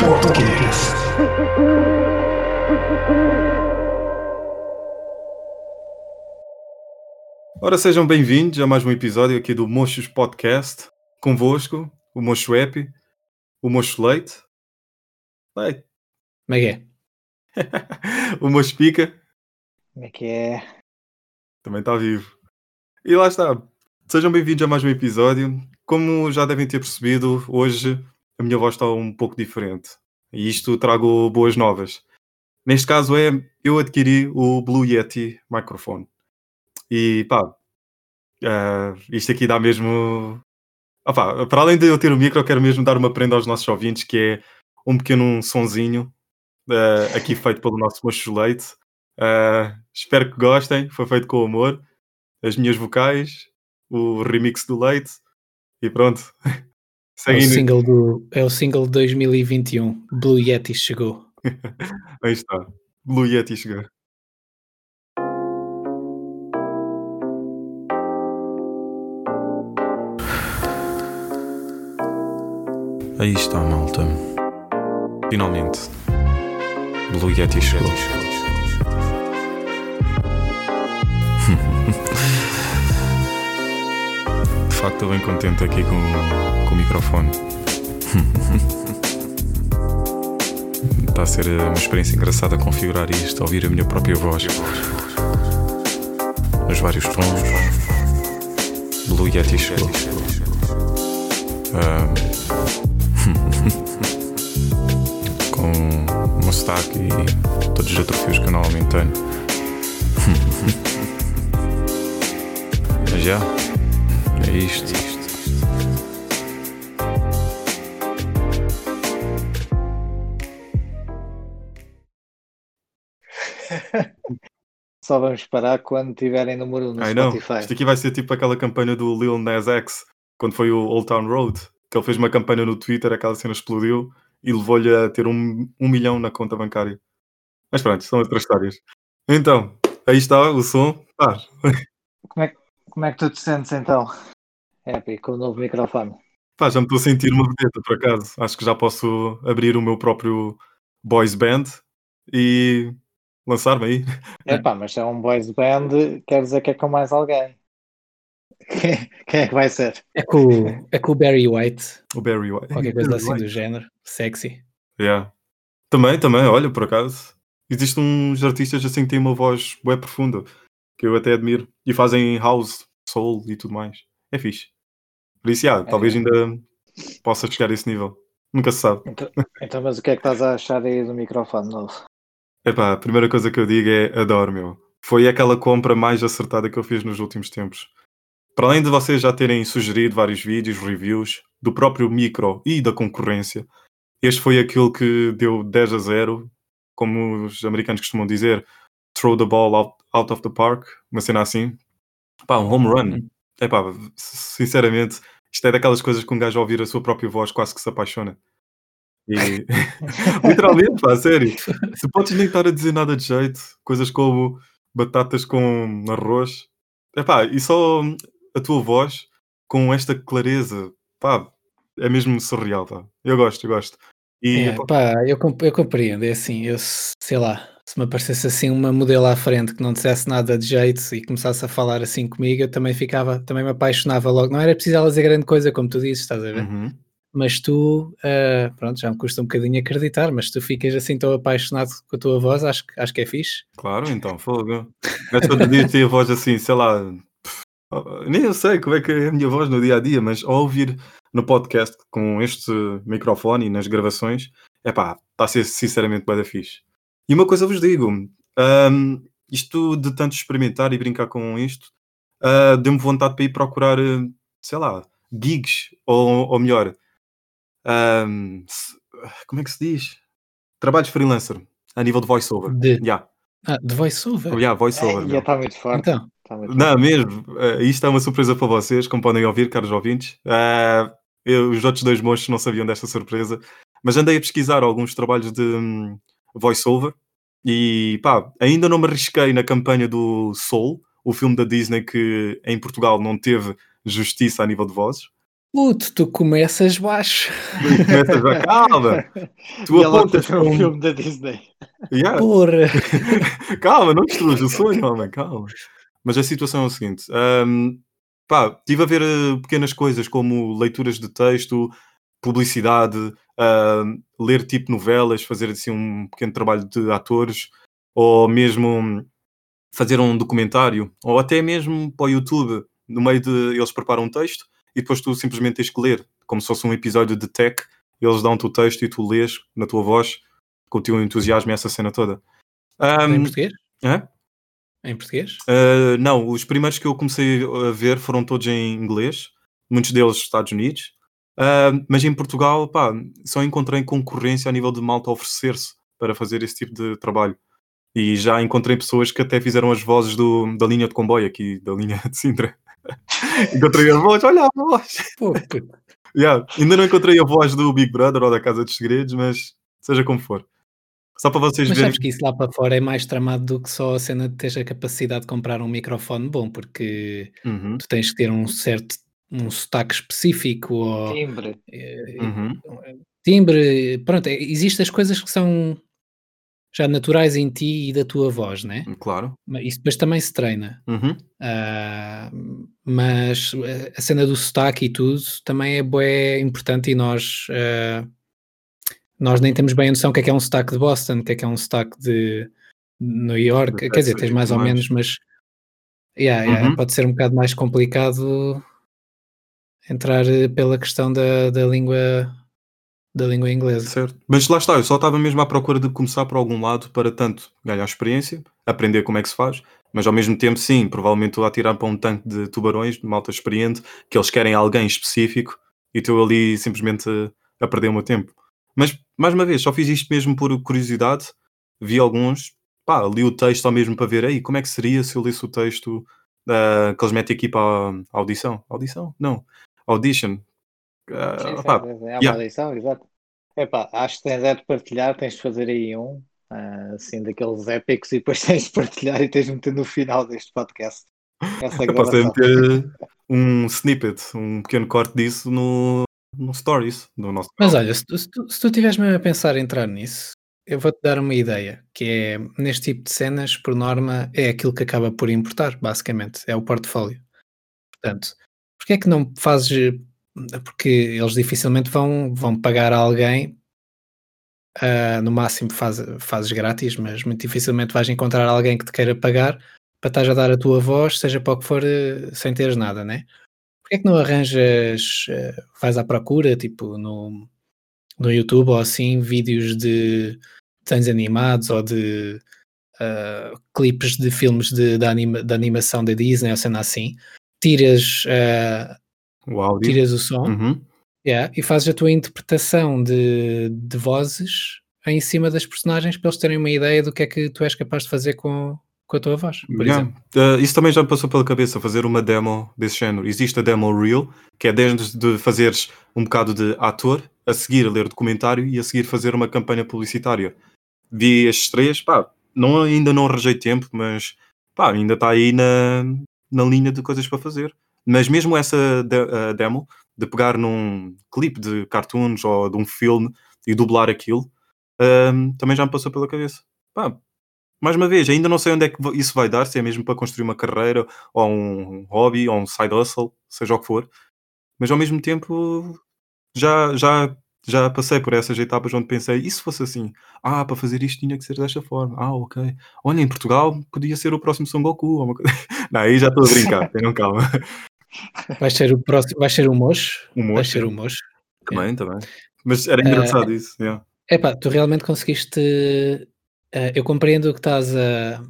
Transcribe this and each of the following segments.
Podcast. Ora, sejam bem-vindos a mais um episódio aqui do Mochos Podcast. Convosco, o Mocho Epi, o Mocho Leite. Leite. Como é que é? o Mocho Pica. Como é que é? Também está vivo. E lá está. Sejam bem-vindos a mais um episódio. Como já devem ter percebido, hoje a minha voz está um pouco diferente. E isto trago boas novas. Neste caso é, eu adquiri o Blue Yeti microfone. E pá, uh, isto aqui dá mesmo... Opa, para além de eu ter o micro, eu quero mesmo dar uma prenda aos nossos ouvintes, que é um pequeno sonzinho, uh, aqui feito pelo nosso mocho leite. Uh, espero que gostem, foi feito com amor. As minhas vocais, o remix do leite, e pronto. É o, single do, é o single de 2021. Blue Yeti chegou. Aí está. Blue Yeti chegou. Aí está, malta. Finalmente. Blue Yeti chegou. De facto, estou bem contente aqui com com o microfone. Está a ser uma experiência engraçada configurar isto, ouvir a minha própria voz. Nos vários tons. Blue Yeti chegou. Um, com o stack e todos os atrofios que eu normalmente tenho. Mas já, é isto. Só vamos parar quando tiverem número 1 no I Spotify. Know. Isto aqui vai ser tipo aquela campanha do Lil Nas X, quando foi o Old Town Road, que ele fez uma campanha no Twitter, aquela cena explodiu e levou-lhe a ter um, um milhão na conta bancária. Mas pronto, são outras histórias. Então, aí está o som. Ah. Como, é, como é que tu te sentes então? Happy com o novo microfone. Pá, já me estou a sentir uma vedeta por acaso. Acho que já posso abrir o meu próprio boys band e lançar-me aí. É pá, mas se é um boys band, quer dizer que é com mais alguém. Quem, é que vai ser? É com, é com o Barry White. O Barry White. Qualquer coisa Barry assim White. do género. Sexy. Yeah. Também, também, olha, por acaso. Existem uns artistas assim que têm uma voz bem profunda, que eu até admiro. E fazem house, soul e tudo mais. É fixe. Por isso, yeah, é. talvez ainda possa chegar a esse nível. Nunca se sabe. Então, então, mas o que é que estás a achar aí do microfone novo? Epá, a primeira coisa que eu digo é adoro, meu. Foi aquela compra mais acertada que eu fiz nos últimos tempos. Para além de vocês já terem sugerido vários vídeos, reviews do próprio micro e da concorrência, este foi aquilo que deu 10 a 0, como os americanos costumam dizer, throw the ball out, out of the park, uma cena assim. Pá, um home run. Uhum. Epá, sinceramente, isto é daquelas coisas que um gajo ao ouvir a sua própria voz quase que se apaixona. E... Literalmente, pá, sério. Se podes nem estar a dizer nada de jeito, coisas como batatas com arroz, epá, e só a tua voz com esta clareza, pá, é mesmo surreal, pá. Eu gosto, eu gosto. E, é, pá, eu, eu compreendo, é assim, eu sei lá, se me aparecesse assim uma modelo à frente que não dissesse nada de jeito e começasse a falar assim comigo, eu também ficava, também me apaixonava logo. Não era preciso ela dizer grande coisa, como tu dizes, estás a ver? Uhum mas tu, uh, pronto, já me custa um bocadinho acreditar, mas tu ficas assim tão apaixonado com a tua voz, acho, acho que é fixe. Claro, então, fogo. Mas todo dia ter a voz assim, sei lá, nem eu sei como é que é a minha voz no dia a dia, mas ao ouvir no podcast com este microfone e nas gravações, é pá, está a ser sinceramente bem da fixe. E uma coisa vos digo, um, isto de tanto experimentar e brincar com isto, uh, deu-me vontade para ir procurar, sei lá, gigs, ou, ou melhor, um, como é que se diz? Trabalhos freelancer a nível de voiceover. De, yeah. ah, de voiceover? Oh, yeah, voiceover. É, já está muito forte. Então. Tá muito não, forte. mesmo. Uh, isto é uma surpresa para vocês, como podem ouvir, caros ouvintes. Uh, eu, os outros dois moços não sabiam desta surpresa, mas andei a pesquisar alguns trabalhos de um, voiceover e pá, ainda não me arrisquei na campanha do Soul, o filme da Disney que em Portugal não teve justiça a nível de vozes. Puto, tu começas baixo. Começas a calma. Tu e apontas para um um. filme da Disney. Yeah. Porra. calma, não destruas o sonho, homem, calma. Mas a situação é o seguinte: hum, pá, estive a ver eh, pequenas coisas como leituras de texto, publicidade, hum, ler tipo novelas, fazer assim um pequeno trabalho de atores, ou mesmo fazer um documentário, ou até mesmo para o YouTube, no meio de eles preparam um texto e depois tu simplesmente tens que ler, como se fosse um episódio de tech, eles dão-te o texto e tu lês na tua voz, com o teu entusiasmo e essa cena toda. em Hum, português? hã? Em português? Uh, não, os primeiros que eu comecei a ver foram todos em inglês, muitos deles dos Estados Unidos, Uh, mas em Portugal, pá, só encontrei concorrência a nível de malta a oferecer-se para fazer esse tipo de trabalho. E já encontrei pessoas que até fizeram as vozes do, da linha de comboio aqui, da linha de Sintra. encontrei a voz, olha a voz! Pô. Yeah, Ainda não encontrei a voz do Big Brother ou da Casa dos Segredos, mas seja como for. Só para vocês Mas verem. sabes que isso lá para fora é mais tramado do que só a cena de teres a capacidade de comprar um microfone bom, porque Uhum, tu tens que ter um certo um sotaque específico ou Timbre. eh, uhum, timbre, pronto, existem as coisas que são já naturais em ti e da tua voz, né? claro. Mas Isso depois também se treina. Uhum, Ah, mas eh, a cena do sotaque e tudo também é bué importante e nós ah, nós nem temos bem a noção o que é que é um sotaque de Boston, o que é que é um sotaque de New York, quer dizer, tens mais ou mais. menos, mas yeah, yeah, Uhum. pode ser um bocado mais complicado entrar eh, pela questão da, da língua da língua inglesa. Certo. Mas lá está, eu só estava mesmo à procura de começar por algum lado para tanto ganhar experiência, aprender como é que se faz, mas ao mesmo tempo, sim, provavelmente a tirar para um tanque de tubarões, de malta experiente, que eles querem alguém específico e estou ali simplesmente a, a perder o meu tempo. Mas, mais uma vez, só fiz isto mesmo por curiosidade, vi alguns, pá, li o texto só mesmo para ver, aí como é que seria se eu lesse o texto ah, que eles metem aqui para a audição? Audição? Não. Audition. Ah, Sim, sim, é uma yeah. lição, exato. Epá, acho que tens é de partilhar, tens de fazer aí um, ah, assim, daqueles épicos, e depois tens de partilhar e tens de meter no final deste podcast. Essa Eu posso meter um snippet, um pequeno corte disso no, no Stories do nosso Mas olha, se tu, se tu, se tu tiveres mesmo a pensar em entrar nisso, eu vou-te dar uma ideia, que é, neste tipo de cenas, por norma, é aquilo que acaba por importar, basicamente, é o portfólio. Portanto, porque é que não fazes, porque eles dificilmente vão, vão pagar a alguém, ah, no máximo faz, fazes grátis, mas muito dificilmente vais encontrar alguém que te queira pagar para estás a dar a tua voz, seja para o que for, eh, sem teres nada, né? Porquê é que não arranjas, eh, vais à procura, tipo, no, no YouTube ou assim, vídeos de desenhos animados ou de ah, clipes de filmes de, de, anima- de animação da Disney ou cena assim, tiras, ah, O áudio. tiras o som Uhum. yeah, e fazes a tua interpretação de, de vozes em cima das personagens para eles terem uma ideia do que é que tu és capaz de fazer com, com a tua voz, por Yeah. exemplo. Uh, isso também já me passou pela cabeça, fazer uma demo desse género. Existe a demo Reel, que é desde de fazeres um bocado de ator, a seguir a ler documentário e a seguir fazer uma campanha publicitária. Vi estes três, pá, não, ainda não arranjei tempo, mas pá, ainda está aí na, na linha de coisas para fazer. Mas mesmo essa de- a demo, de pegar num clipe de cartoons ou de um filme e dublar aquilo, um, também já me passou pela cabeça. Pá, mais uma vez, ainda não sei onde é que isso vai dar, se é mesmo para construir uma carreira, ou um hobby, ou um side hustle, seja o que for. Mas ao mesmo tempo, já, já, já passei por essas etapas onde pensei, e se fosse assim? Ah, para fazer isto tinha que ser desta forma. Ah, ok. Olha, em Portugal podia ser o próximo Son Goku. ou uma Não, aí já estou a brincar, tenham calma. Vais ser o próximo, vais ser o Mocho, O Mocho, ser o Mocho. Também, também. Mas era engraçado isso. yeah. Epá, tu realmente conseguiste. eh, eu compreendo o que estás a.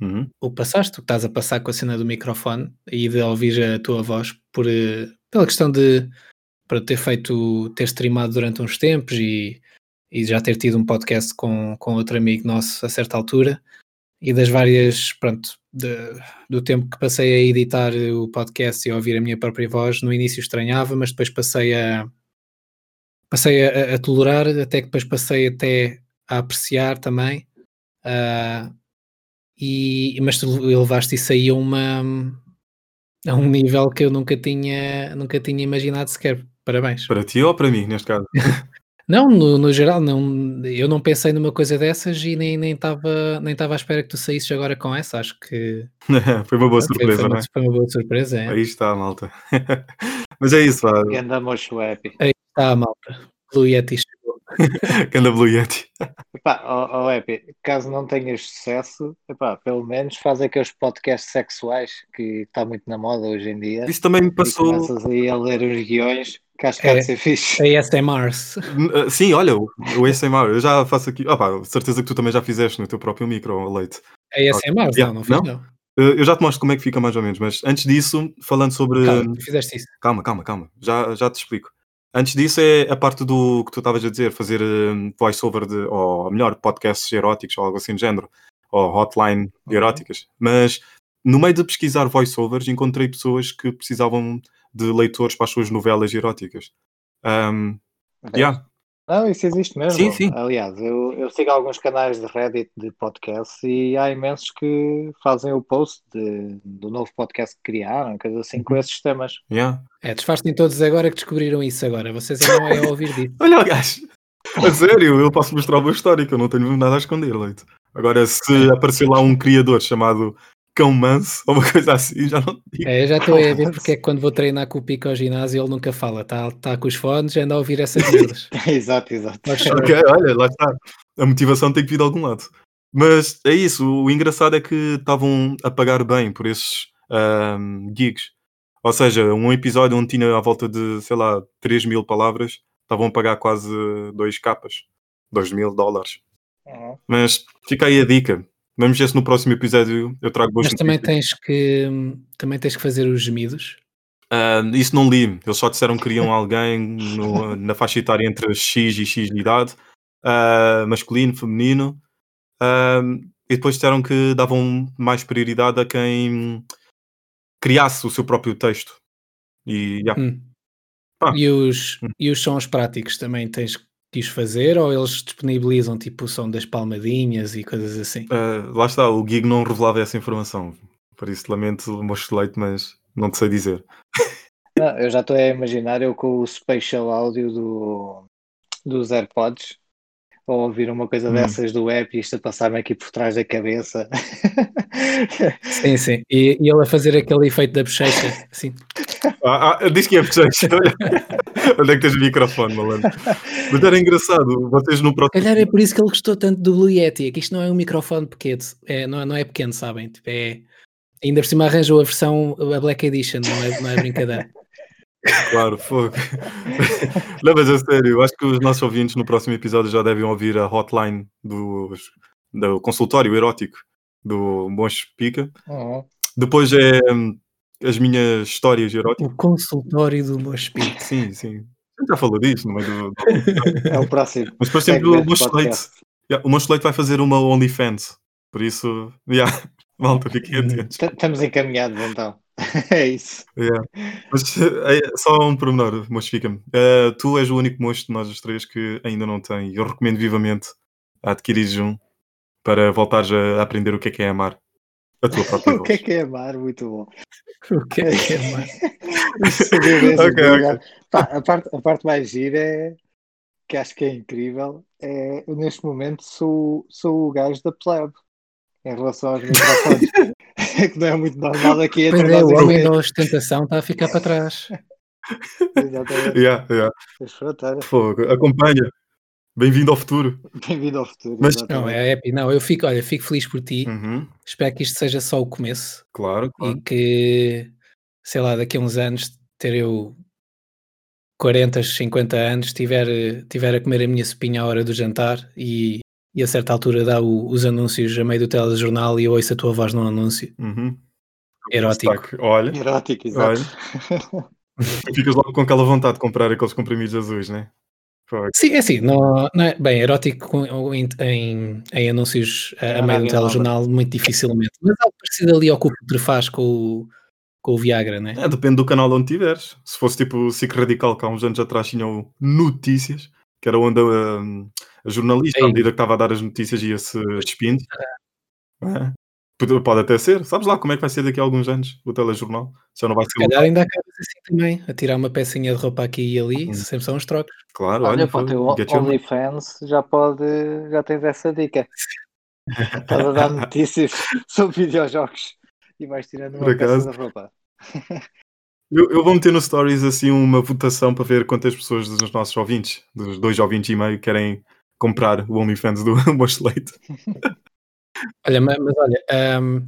Uhum. O passaste, o que estás a passar com a cena do microfone e de ouvir a tua voz por, eh, pela questão de para ter feito, ter streamado durante uns tempos e, e já ter tido um podcast com, com outro amigo nosso a certa altura e das várias, pronto, de- do tempo que passei a editar o podcast e a ouvir a minha própria voz, no início estranhava, mas depois passei a passei a, a tolerar, até que depois passei até a apreciar também. ah, e, mas tu levaste isso aí a uma a um nível que eu nunca tinha, nunca tinha imaginado sequer. Parabéns. Para ti ou para mim, neste caso? Não, no, no geral, não, eu não pensei numa coisa dessas e nem nem estava nem estava à espera que tu saísses agora com essa. Acho que Foi uma boa surpresa, foi não uma, é? foi uma boa surpresa. É. Aí está, malta. Mas é isso. Ganda mocho happy. Aí está a malta. Blue Yeti chegou. Ganda Blue Yeti. Epá, ó, ó, Happy, caso não tenhas sucesso, epá, pelo menos faz aqueles podcasts sexuais que está muito na moda hoje em dia. Isso também me E passou. começas aí a ler os guiões, que acho que há É. de ser fixe. ASMRs. Uh, Sim, olha, o, o ASMR, eu já faço aqui. Ah, pá, certeza que tu também já fizeste no teu próprio micro, Leite. ASMRs? Yeah, Não, não fiz não? não. Uh, Eu já te mostro como é que fica mais ou menos, mas antes disso, falando sobre. Calma, tu fizeste isso. Calma, calma, calma. Já, já te explico. Antes disso é a parte do que tu estavas a dizer, fazer um, voice-over de, ou melhor, podcasts eróticos ou algo assim do género, ou hotline Uhum. eróticas. Mas no meio de pesquisar voice-overs, encontrei pessoas que precisavam de leitores para as suas novelas eróticas. Um, yeah. Não, isso existe mesmo. Sim, sim. Aliás, eu, eu sigo alguns canais de Reddit de podcast e há imensos que fazem o post de- do novo podcast que criaram, coisa assim, Uhum. com esses temas. Yeah. É, disfarcem todos agora que descobriram isso agora. Vocês ainda não é a ouvir disso. Olha o gajo. A sério, eu posso mostrar o meu histórico, eu não tenho nada a esconder, Leite. Agora, se aparecer lá um criador chamado Cão Manso ou uma coisa assim, já não digo. É, eu já estou a ver porque é que quando vou treinar com o Pico ao ginásio ele nunca fala. Está tá com os fones e anda a ouvir essas merdas. exato, exato. Ser. Ok, olha, lá está. A motivação tem que vir de algum lado. Mas é isso, o engraçado é que estavam a pagar bem por esses ahm, gigs. Ou seja, um episódio onde tinha à volta de, sei lá, 3 mil palavras, estavam a pagar quase 2 capas. 2 mil dólares. Uhum. Mas fica aí a dica. Vamos ver se no próximo episódio eu trago boas Mas também tens que também tens que fazer os gemidos. Ah, isso não li. Eles só disseram que queriam alguém no- na faixa etária entre X e X de idade, ah, masculino, feminino, ah, e depois disseram que davam mais prioridade a quem criasse o seu próprio texto. E yeah. Hum. Ah. E, os, Hum. e os sons práticos também tens que os fazer ou eles disponibilizam tipo o som das palmadinhas e coisas assim? Ah, lá está, o gig não revelava essa informação. Por isso lamento o meu leite, mas não te sei dizer. Não, eu já estou a imaginar eu com o spatial áudio do, dos AirPods a ouvir uma coisa Hum. dessas do app e isto a passar-me aqui por trás da cabeça. Sim, sim. E, e ele a fazer aquele efeito da bochecha, assim. Ah, ah, diz que é bochecha. Olha. Onde é que tens o microfone, malandro? Mas era engraçado. Vocês no próximo. Calhar é por isso que ele gostou tanto do Blue Yeti, é que isto não é um microfone pequeno, é, não, é- não é pequeno, sabem? Tipo, é, ainda por cima arranjou a versão, a Black Edition, não é, não é brincadeira. Claro, fogo. Não, mas a sério, eu acho que os nossos ouvintes no próximo episódio já devem ouvir a hotline dos, do consultório erótico do Monstro Pica. Uhum. Depois é hum, as minhas histórias eróticas. O consultório do Mospit. Sim, sim. A gente já falou disso, não é? Do, do- É o próximo. Mas depois sempre o segmento do Monstro Leite. Yeah, o Monstro Leite vai fazer uma OnlyFans. Por isso, yeah, malta, fiquem atentos. T- Estamos encaminhados então. É isso. Yeah. Mas eh, é só um pormenor, mas fica-me. Eh, tu és o único monstro de nós os três que ainda não tem. Eu recomendo vivamente adquirir um para voltares a aprender o que é que é amar a tua própria O que é voz. que é amar? Muito bom. O que é que é mais? Isso seria mesmo Ok, legal. ok. Pá, a, parte, a parte mais gira é que acho que é incrível. É, eu neste momento sou, sou o gajo da plebe em relação aos microfones. que não é muito normal aqui entre Pois é, o homem da ostentação está a ficar para trás. Exatamente. Yeah, yeah. Fogo, acompanha. Bem-vindo ao futuro. Bem-vindo ao futuro. Mas-. Não, é happy. Não, eu fico, olha, fico feliz por ti. Uhum, Espero que isto seja só o começo Claro, claro. e que, sei lá, daqui a uns anos, ter eu 40, 50 anos, tiver, tiver a comer a minha sopinha à hora do jantar e, e a certa altura dá o- os anúncios a meio do telejornal e eu ouço a tua voz num anúncio Uhum. erótico. Destaque. Olha, Erótico, exato. ficas logo com aquela vontade de comprar aqueles comprimidos azuis, né? Fogo. Sim, é assim, não, não é, bem, erótico com- em, em, em anúncios a, a É, meio do telejornal, muito dificilmente. Mas algo parecido ali ao que o faz com o, com o Viagra, né? É, depende do canal onde tiveres. Se fosse tipo o SIC Radical, que há uns anos atrás tinham notícias, que era onde a, a jornalista, à Ei. medida que estava a dar as notícias, ia-se despindo. É. Pode, pode até ser. Sabes lá como é que vai ser daqui a alguns anos o telejornal? Já não vai Se ser. calhar ainda acabas assim também, a tirar uma pecinha de roupa aqui e ali, Hum. sempre são uns trocos. Claro, Olha, olha, para o teu foi- get your- OnlyFans já pode, já tens essa dica. Estás a dar notícias sobre videojogos e vais tirando Por uma peça da roupa. Eu, eu vou meter no Stories assim uma votação para ver quantas pessoas dos nossos ouvintes, dos dois ouvintes e meio, querem comprar o OnlyFans do Mocho Leite. Olha, ma- mas, olha, ahm,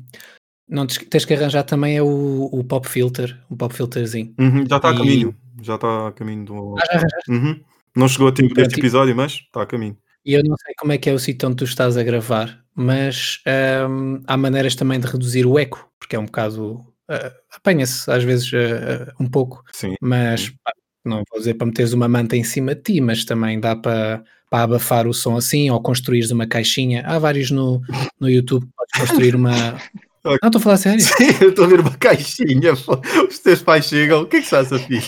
não tens que arranjar também é o, o pop filter, um pop filterzinho. Uhum, já está a E- caminho. Já está a caminho do. Ah? Uhum. Não chegou a tempo deste e- episódio, mas está a caminho. E eu não sei como é que é o sítio onde tu estás a gravar, mas ahm, há maneiras também de reduzir o eco, porque é um bocado. ah, Apanha-se às vezes ah, um pouco, Sim. mas Sim. pá, não vou dizer para meteres uma manta em cima de ti, mas também dá para, para abafar o som assim, ou construires uma caixinha. Há vários no, no YouTube que podes construir uma. Não, estou a falar a sério. eu estou a ver uma caixinha. Os teus pais chegam. O que é que estás a filho?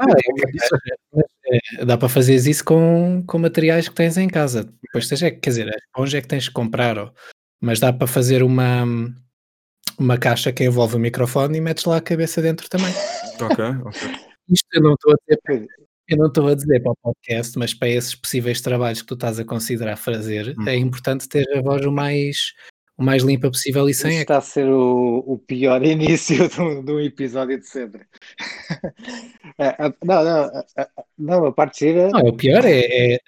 Ah, é, mas, é, dá para fazeres isso com, com materiais que tens em casa. Depois tens, é, que- quer dizer, a esponja é que tens que comprar, ó. mas dá para fazer uma, uma caixa que envolve o microfone e metes lá a cabeça dentro também. ok, ok. Isto eu não estou a dizer, eu não estou a dizer para o podcast, mas para esses possíveis trabalhos que tu estás a considerar fazer, é Uhum. importante ter a voz o mais, o mais limpa possível e Isso sem eco. está a ser o, o pior início de um, episódio de sempre. É, não, não, não, a parte gira, Não, o pior é, é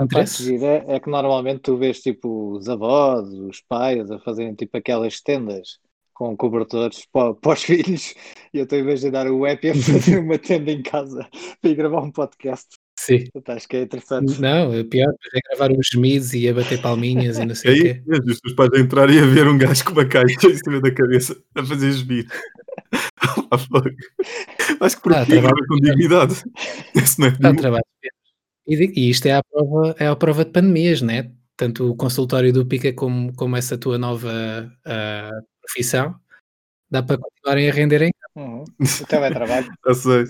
a parte gira é que normalmente tu vês tipo os avós, os pais a fazerem tipo aquelas tendas com cobertores para, para os filhos e eu estou a imaginar o Epi a fazer uma tenda em casa para ir gravar um podcast. Sim. Portanto, Acho que é interessante. Não, o pior é gravar uns gemidos e a bater palminhas e não É sei o aí quê. mesmo, os teus pais a entrar e a ver um gajo com uma caixa em cima da cabeça a fazer. Ah, fuck. Acho que por Ah, trabalho agora com dignidade. Isso não é nenhum- trabalho. E, e isto é a prova, é a prova de pandemias, né? Tanto o consultório do Pica como, como essa tua nova ah, profissão, dá para continuarem a renderem. Uhum. O teletrabalho. Já sei.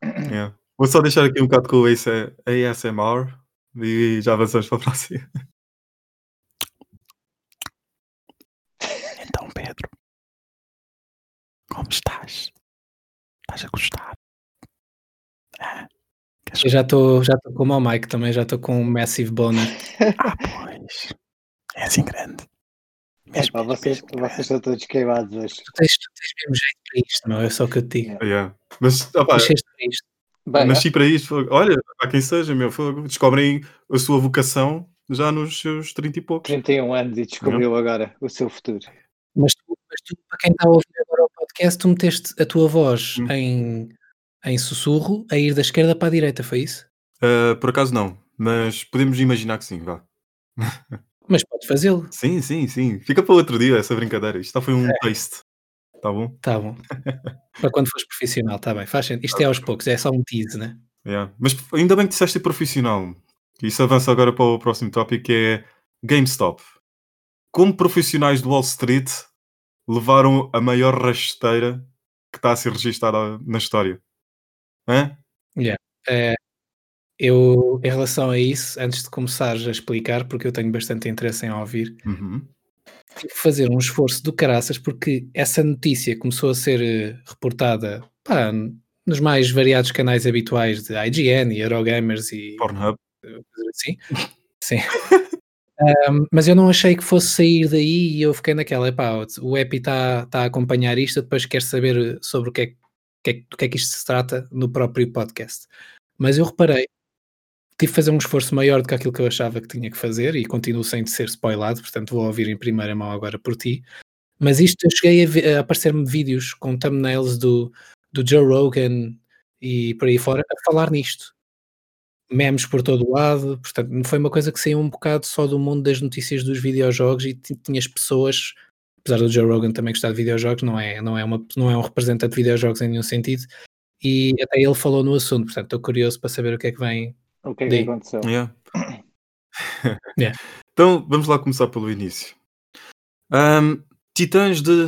Yeah. Vou só deixar aqui um bocado com o AS- ASMR e já avançamos para a próxima. Então, Pedro, como estás? Estás a gostar? Ah, Eu já estou já estou como o Mike também, já estou com um massive boner. Ah, pois. É assim grande. Epá, vocês, vocês estão todos queimados hoje. Tu tens, tu tens mesmo jeito para isto, não é só o que eu te digo. Yeah. Mas para isto. Bem, nasci para isto. Olha, há quem seja, meu. Descobrem a sua vocação já nos seus 30 e poucos. 31 anos e descobriu agora o seu futuro. Mas tu, mas tu, para quem está a ouvir agora o podcast, tu meteste a tua voz Hum. em, em sussurro a ir da esquerda para a direita, foi isso? Ah, por acaso não, mas podemos imaginar que sim, vá. Mas pode fazê-lo. Sim, sim, sim. Fica para outro dia essa brincadeira. Isto foi um taste. Tá bom? Tá bom. para quando fores profissional, está bem. Faz sentido. Isto é aos poucos, é só um tease, né? Yeah. Mas ainda bem que disseste profissional. Isso avança agora para o próximo tópico que é GameStop. Como profissionais do Wall Street levaram a maior rasteira que está a ser registada na história? Hã? É, eu, em relação a isso, antes de começares a explicar, porque eu tenho bastante interesse em ouvir, Uhum. tive que fazer um esforço do caraças, porque essa notícia começou a ser eh, reportada pá, nos mais variados canais habituais de IGN e Eurogamers e Pornhub. assim. Sim. Um, mas eu não achei que fosse sair daí e eu fiquei naquela, epá, o Epi está tá a acompanhar isto, depois quero saber sobre o que, é, que é, do que é que isto se trata no próprio podcast. Mas eu reparei, tive que fazer um esforço maior do que aquilo que eu achava que tinha que fazer e continuo sem ser spoilado, portanto vou ouvir em primeira mão agora por ti. Mas isto eu cheguei a, a aparecer-me vídeos com thumbnails do, do Joe Rogan e por aí fora a falar nisto memes por todo o lado, portanto, não foi uma coisa que saiu um bocado só do mundo das notícias dos videojogos e ti- tinhas pessoas, apesar do Joe Rogan também gostar de videojogos, não é, não é, uma, não é um representante de videojogos em nenhum sentido, e até ele falou no assunto, portanto, estou curioso para saber o que é que vem. O que é que aconteceu? Yeah. Yeah. Então vamos lá começar pelo início. Ahm, titãs de,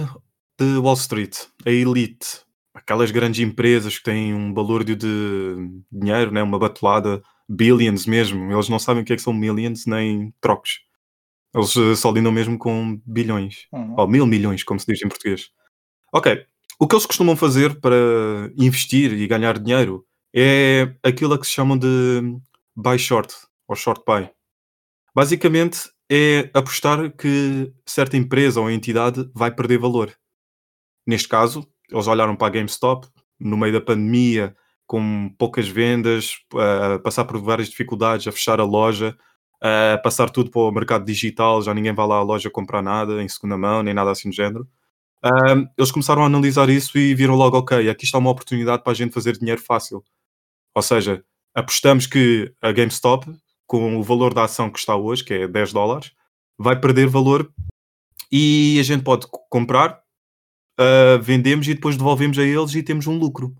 de Wall Street, a elite, aquelas grandes empresas que têm um balúrdio de dinheiro, né? uma batelada, billions mesmo. Eles não sabem o que é que são millions nem trocos. Eles eh, só lidam mesmo com bilhões. Uhum. Ou mil milhões, como se diz em português. Ok. O que eles costumam fazer para investir e ganhar dinheiro é aquilo a que se chamam de buy short ou short buy. Basicamente é apostar que certa empresa ou entidade vai perder valor. Neste caso, eles olharam para a GameStop no meio da pandemia, com poucas vendas, a passar por várias dificuldades, a fechar a loja, a passar tudo para o mercado digital, já ninguém vai lá à loja comprar nada em segunda mão, nem nada assim do género. Um, eles começaram a analisar isso e viram logo, ok, aqui está uma oportunidade para a gente fazer dinheiro fácil. Ou seja, apostamos que a GameStop, com o valor da ação que está hoje, que é 10 dólares, vai perder valor e a gente pode comprar, uh, vendemos e depois devolvemos a eles e temos um lucro.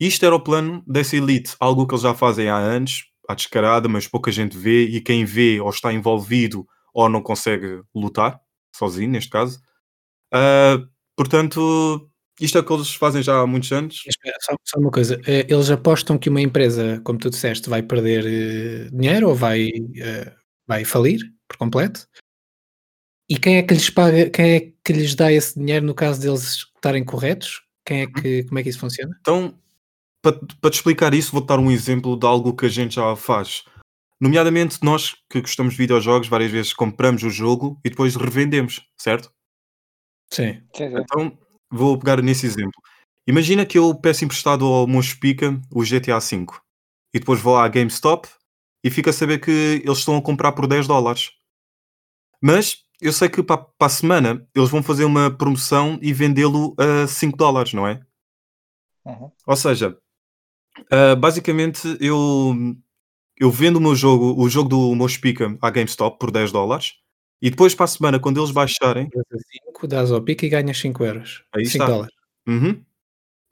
Isto era o plano dessa elite, algo que eles já fazem há anos, à descarada, mas pouca gente vê e quem vê ou está envolvido ou não consegue lutar, sozinho neste caso. Uh, portanto, isto é o que eles fazem já há muitos anos. Só, só, uma coisa, eh, eles apostam que uma empresa, como tu disseste, vai perder uh, dinheiro ou vai, uh, vai falir por completo? E quem é que lhes paga, quem é que lhes dá esse dinheiro no caso deles estarem corretos? Quem é uhum. que, como é que isso funciona? Então, para, para te explicar isso, vou dar um exemplo de algo que a gente já faz. Nomeadamente, nós que gostamos de videojogos, várias vezes compramos o jogo e depois revendemos, certo? Sim. Então, vou pegar nesse exemplo. Imagina que eu peço emprestado ao meu Spica o GTA V e depois vou à GameStop e fico a saber que eles estão a comprar por 10 dólares. Mas eu sei que para, para a semana eles vão fazer uma promoção e vendê-lo a 5 dólares, não é? Uhum. Ou seja, uh, basicamente eu, eu vendo o meu jogo, o jogo do meu Spica à GameStop por 10 dólares e depois para a semana, quando eles baixarem. 5, dás ao pico e ganhas 5 euros. Aí 5 está. dólares. Uhum.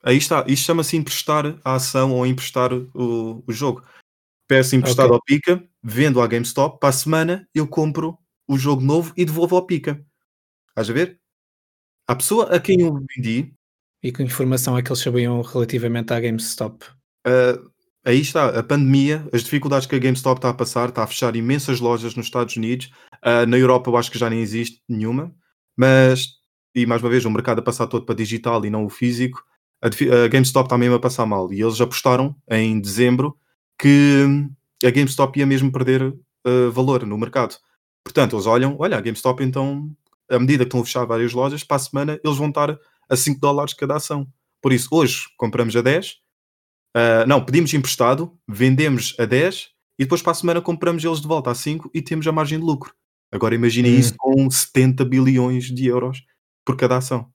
Aí está. Isto chama-se emprestar a ação ou emprestar o, o jogo. Peço emprestado okay. ao Pica, vendo à GameStop, para a semana eu compro o jogo novo e devolvo ao Pica. Estás a ver? A pessoa a quem eu vendi. E que informação é que eles sabiam relativamente à GameStop? Uh, aí está, a pandemia, as dificuldades que a GameStop está a passar, está a fechar imensas lojas nos Estados Unidos. Uh, na Europa eu acho que já nem existe nenhuma. Mas, e mais uma vez, o mercado a passar todo para digital e não o físico. A, a GameStop está mesmo a passar mal. E eles apostaram em dezembro que a GameStop ia mesmo perder uh, valor no mercado. Portanto, eles olham, olha, a GameStop então, à medida que estão a fechar várias lojas, para a semana eles vão estar a 5 dólares cada ação. Por isso, hoje compramos a 10, uh, ah, não, pedimos emprestado, vendemos a 10 e depois para a semana compramos eles de volta a 5 e temos a margem de lucro. Agora imaginem hum. isso com 70 bilhões de euros por cada ação.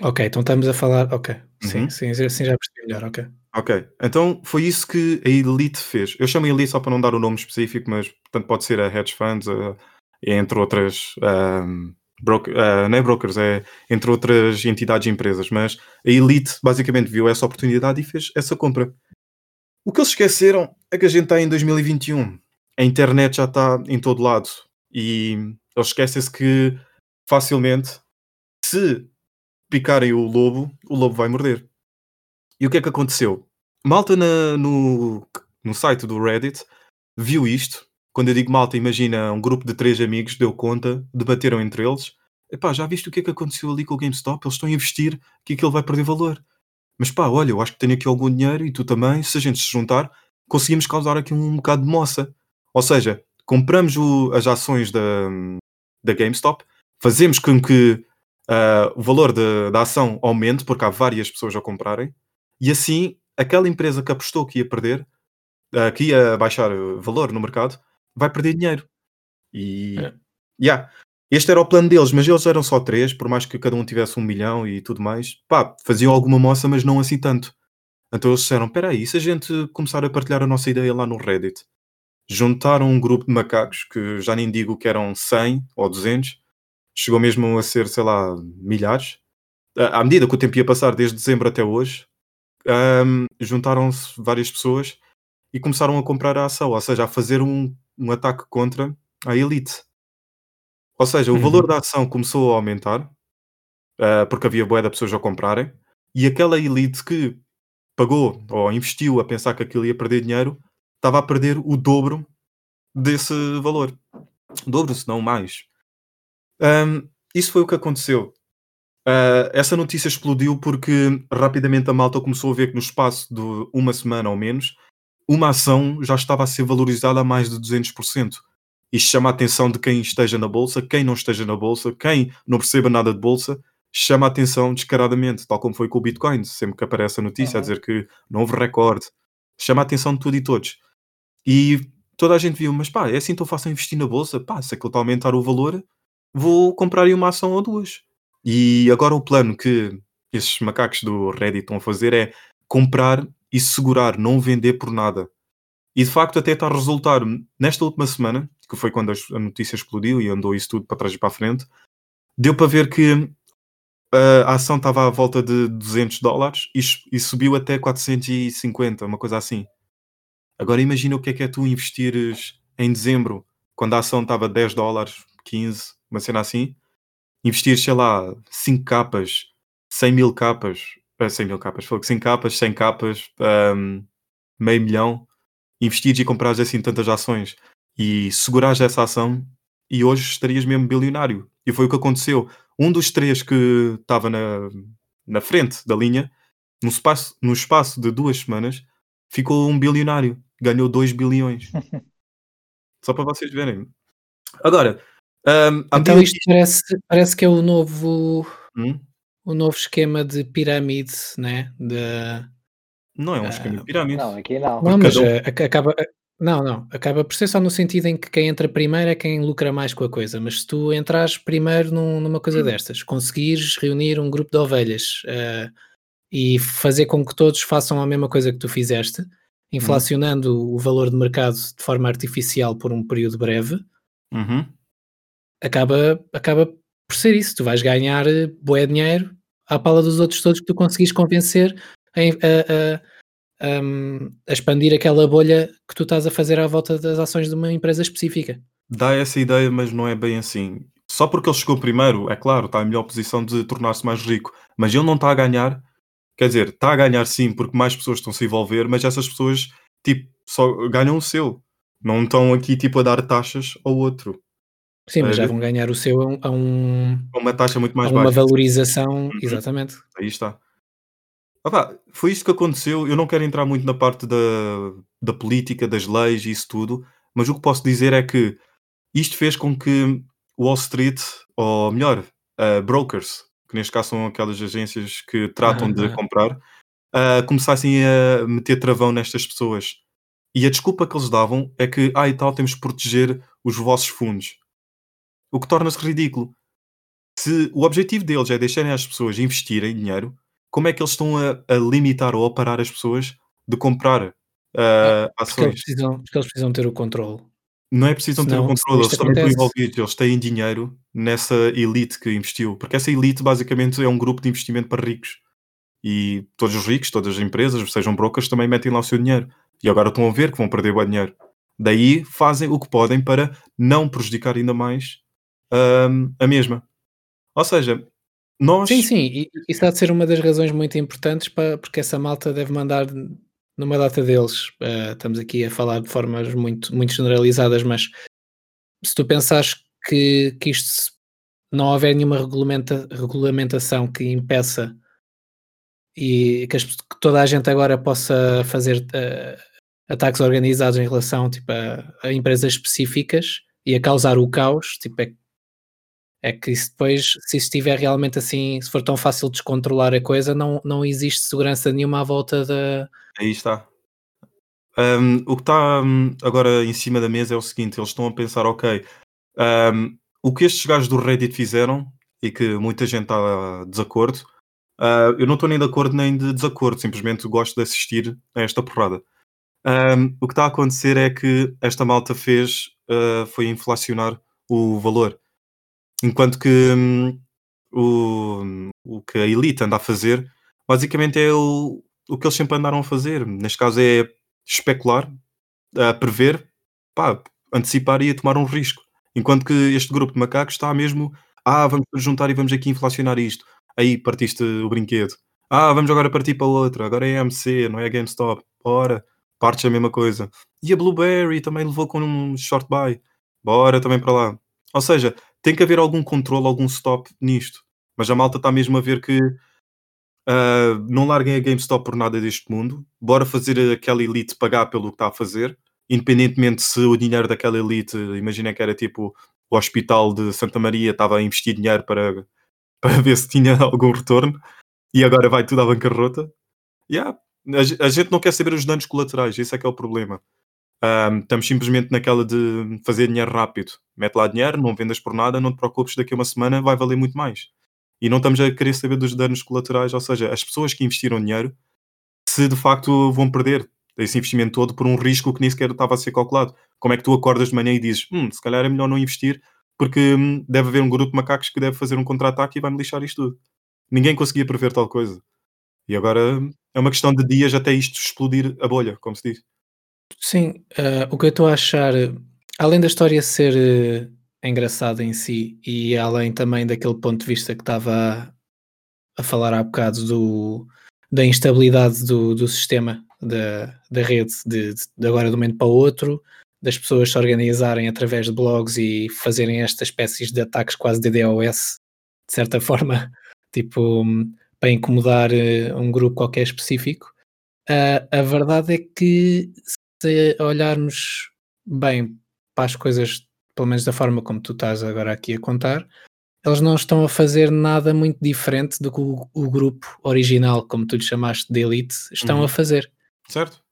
Ok, então estamos a falar. Ok, sim, uhum. sim, sim, já percebi melhor. Ok. Ok, então foi isso que a Elite fez. Eu chamo Elite só para não dar o nome específico, mas portanto pode ser a hedge funds, entre outras. Um, broker, uh, não é brokers, é entre outras entidades e empresas, mas a Elite basicamente viu essa oportunidade e fez essa compra. O que eles esqueceram é que a gente está em 2021. A internet já está em todo lado e eles esquecem-se que facilmente, se picarem o lobo, o lobo vai morder. E o que é que aconteceu? Malta na, no, no site do Reddit viu isto. Quando eu digo malta, imagina um grupo de três amigos, deu conta, debateram entre eles. Epá, já viste o que é que aconteceu ali com o GameStop? Eles estão a investir que aquilo vai perder valor. Mas pá, olha, eu acho que tenho aqui algum dinheiro e tu também. Se a gente se juntar, conseguimos causar aqui um bocado de moça. Ou seja, compramos o, as ações da, da GameStop, fazemos com que uh, o valor de, da ação aumente, porque há várias pessoas a comprarem, e assim, aquela empresa que apostou que ia perder, uh, que ia baixar valor no mercado, vai perder dinheiro. E é. yeah, este era o plano deles, mas eles eram só três, por mais que cada um tivesse um milhão e tudo mais. Pá, faziam alguma moça, mas não assim tanto. Então eles disseram: espera aí, se a gente começar a partilhar a nossa ideia lá no Reddit, juntaram um grupo de macacos que já nem digo que eram 100 ou 200, chegou mesmo a ser, sei lá, milhares. À medida que o tempo ia passar, desde dezembro até hoje, um, juntaram-se várias pessoas e começaram a comprar a ação, ou seja, a fazer um, um ataque contra a elite. Ou seja, o uhum. valor da ação começou a aumentar uh, porque havia boa de pessoas a comprarem e aquela elite que pagou ou investiu a pensar que aquilo ia perder dinheiro estava a perder o dobro desse valor. dobro, se não mais. Um, isso foi o que aconteceu. Uh, essa notícia explodiu porque rapidamente a malta começou a ver que no espaço de uma semana ou menos, uma ação já estava a ser valorizada a mais de 200%. Isto chama a atenção de quem esteja na bolsa, quem não esteja na bolsa, quem não perceba nada de bolsa, chama a atenção descaradamente, tal como foi com o Bitcoin, sempre que aparece a notícia uhum. a dizer que novo recorde, chama a atenção de tudo e todos. E toda a gente viu, mas pá, é assim tão fácil investir na bolsa? Pá, se aquilo está a aumentar o valor, vou comprar aí uma ação ou duas. E agora o plano que esses macacos do Reddit estão a fazer é comprar e segurar, não vender por nada. E de facto até está a resultar nesta última semana, que foi quando a notícia explodiu e andou isso tudo para trás e para a frente, deu para ver que a ação estava à volta de 200 dólares e, e, subiu até 450, uma coisa assim. Agora imagina o que é que é tu investires em dezembro, quando a ação estava 10 dólares, 15, uma cena assim, investir, sei lá, 5 capas, 100 mil capas, 100 mil capas, 100 capas, 100 capas, um, meio milhão, investires e comprares assim tantas ações e segurares essa ação e hoje estarias mesmo bilionário. E foi o que aconteceu. Um dos três que estava na, na frente da linha, no espaço, no espaço de duas semanas, ficou um bilionário. Ganhou 2 bilhões. Só para vocês verem. Agora, um, então isto parece, parece que é o novo hum? O novo esquema de pirâmide, né? De, não é um esquema de pirâmide. Não, aqui não. Não, mas um... acaba, não, não, acaba por ser só no sentido em que quem entra primeiro é quem lucra mais com a coisa, mas se tu entras primeiro num, numa coisa hum. destas, conseguires reunir um grupo de ovelhas uh, e fazer com que todos façam a mesma coisa que tu fizeste, inflacionando hum. o valor de mercado de forma artificial por um período breve, uhum acaba, acaba por ser isso. Tu vais ganhar eh, bué dinheiro à pala dos outros todos que tu conseguis convencer a, a, a, a, expandir aquela bolha que tu estás a fazer à volta das ações de uma empresa específica. Dá essa ideia, mas não é bem assim. Só porque ele chegou primeiro, é claro, está em melhor posição de tornar-se mais rico, mas ele não está a ganhar. Quer dizer, está a ganhar sim, porque mais pessoas estão a se envolver, mas essas pessoas, tipo, só ganham o seu. Não estão aqui, tipo, a dar taxas ao outro. Sim, mas já vão ganhar o seu a um, a uma taxa muito mais a uma baixa. valorização, uhum. exatamente. Aí está. Ah, foi isto que aconteceu. Eu não quero entrar muito na parte da, da política, das leis e isso tudo, mas o que posso dizer é que isto fez com que Wall Street, ou melhor, uh, brokers, que neste caso são aquelas agências que tratam de comprar, uh, começassem a meter travão nestas pessoas. E a desculpa que eles davam é que, ah, e tal, temos que proteger os vossos fundos o que torna-se ridículo. Se o objetivo deles é deixarem as pessoas investirem dinheiro, como é que eles estão a, a limitar ou a parar as pessoas de comprar uh, ações? Porque eles, precisam, porque eles precisam ter o controle. Não é preciso ter o controle, eles estão muito envolvidos, eles têm dinheiro nessa elite que investiu, porque essa elite basicamente é um grupo de investimento para ricos. E todos os ricos, todas as empresas, sejam brokers, também metem lá o seu dinheiro. E agora estão a ver que vão perder o dinheiro. Daí fazem o que podem para não prejudicar ainda mais a mesma. Ou seja, nós. Sim, sim, e isso há de ser uma das razões muito importantes para, porque essa malta deve mandar numa data deles. Uh, estamos aqui a falar de formas muito, muito generalizadas, mas se tu pensares que, que isto não houver nenhuma regulamenta, regulamentação que impeça e que, as, que, toda a gente agora possa fazer uh, ataques organizados em relação tipo, a, a, empresas específicas e a causar o caos, tipo, é é que isso depois, se estiver realmente assim, se for tão fácil descontrolar a coisa, não, não existe segurança nenhuma à volta da. Aí está. Um, o que está um, agora em cima da mesa é o seguinte: eles estão a pensar, ok, um, o que estes gajos do Reddit fizeram e que muita gente está desacordo, uh, eu não estou nem de acordo nem de desacordo, simplesmente gosto de assistir a esta porrada. o que está a acontecer é que esta malta fez uh, foi inflacionar o valor. Enquanto que hum, o, o que a elite anda a fazer, basicamente é o, o que eles sempre andaram a fazer. Neste caso é especular, a prever, pá, antecipar e a tomar um risco. Enquanto que este grupo de macacos está mesmo, ah, vamos juntar e vamos aqui inflacionar isto. Aí partiste o brinquedo. Ah, vamos agora partir para outra. Agora é AMC, não é GameStop. Ora, partes a mesma coisa. E a Blueberry também levou com um short buy. bora também para lá. Ou seja, tem que haver algum controle, algum stop nisto. Mas a malta está mesmo a ver que uh, não larguem a GameStop por nada deste mundo. Bora fazer aquela elite pagar pelo que está a fazer, independentemente se o dinheiro daquela elite, imagina que era tipo o Hospital de Santa Maria, estava a investir dinheiro para, para ver se tinha algum retorno e agora vai tudo à bancarrota. Yeah. A, a gente não quer saber os danos colaterais, esse é que é o problema. Um, estamos simplesmente naquela de fazer dinheiro rápido. Mete lá dinheiro, não vendas por nada, não te preocupes, daqui a uma semana vai valer muito mais. E não estamos a querer saber dos danos colaterais, ou seja, as pessoas que investiram dinheiro, se de facto vão perder esse investimento todo por um risco que nem sequer estava a ser calculado. Como é que tu acordas de manhã e dizes, hum, se calhar é melhor não investir, porque hum, deve haver um grupo de macacos que deve fazer um contra-ataque e vai-me lixar isto tudo. Ninguém conseguia prever tal coisa. E agora hum, é uma questão de dias até isto explodir a bolha, como se diz. Sim, uh, o que eu estou a achar, além da história ser uh, engraçada em si e além também daquele ponto de vista que estava a, a falar há bocado do, da instabilidade do, do sistema da, da rede de, de agora de um momento para o outro, das pessoas se organizarem através de blogs e fazerem estas espécies de ataques quase de DOS, de certa forma, tipo, para incomodar uh, um grupo qualquer específico. Uh, a verdade é que se olharmos bem para as coisas, pelo menos da forma como tu estás agora aqui a contar, eles não estão a fazer nada muito diferente do que o, o grupo original, como tu lhe chamaste de Elite, estão uhum. a fazer. Certo.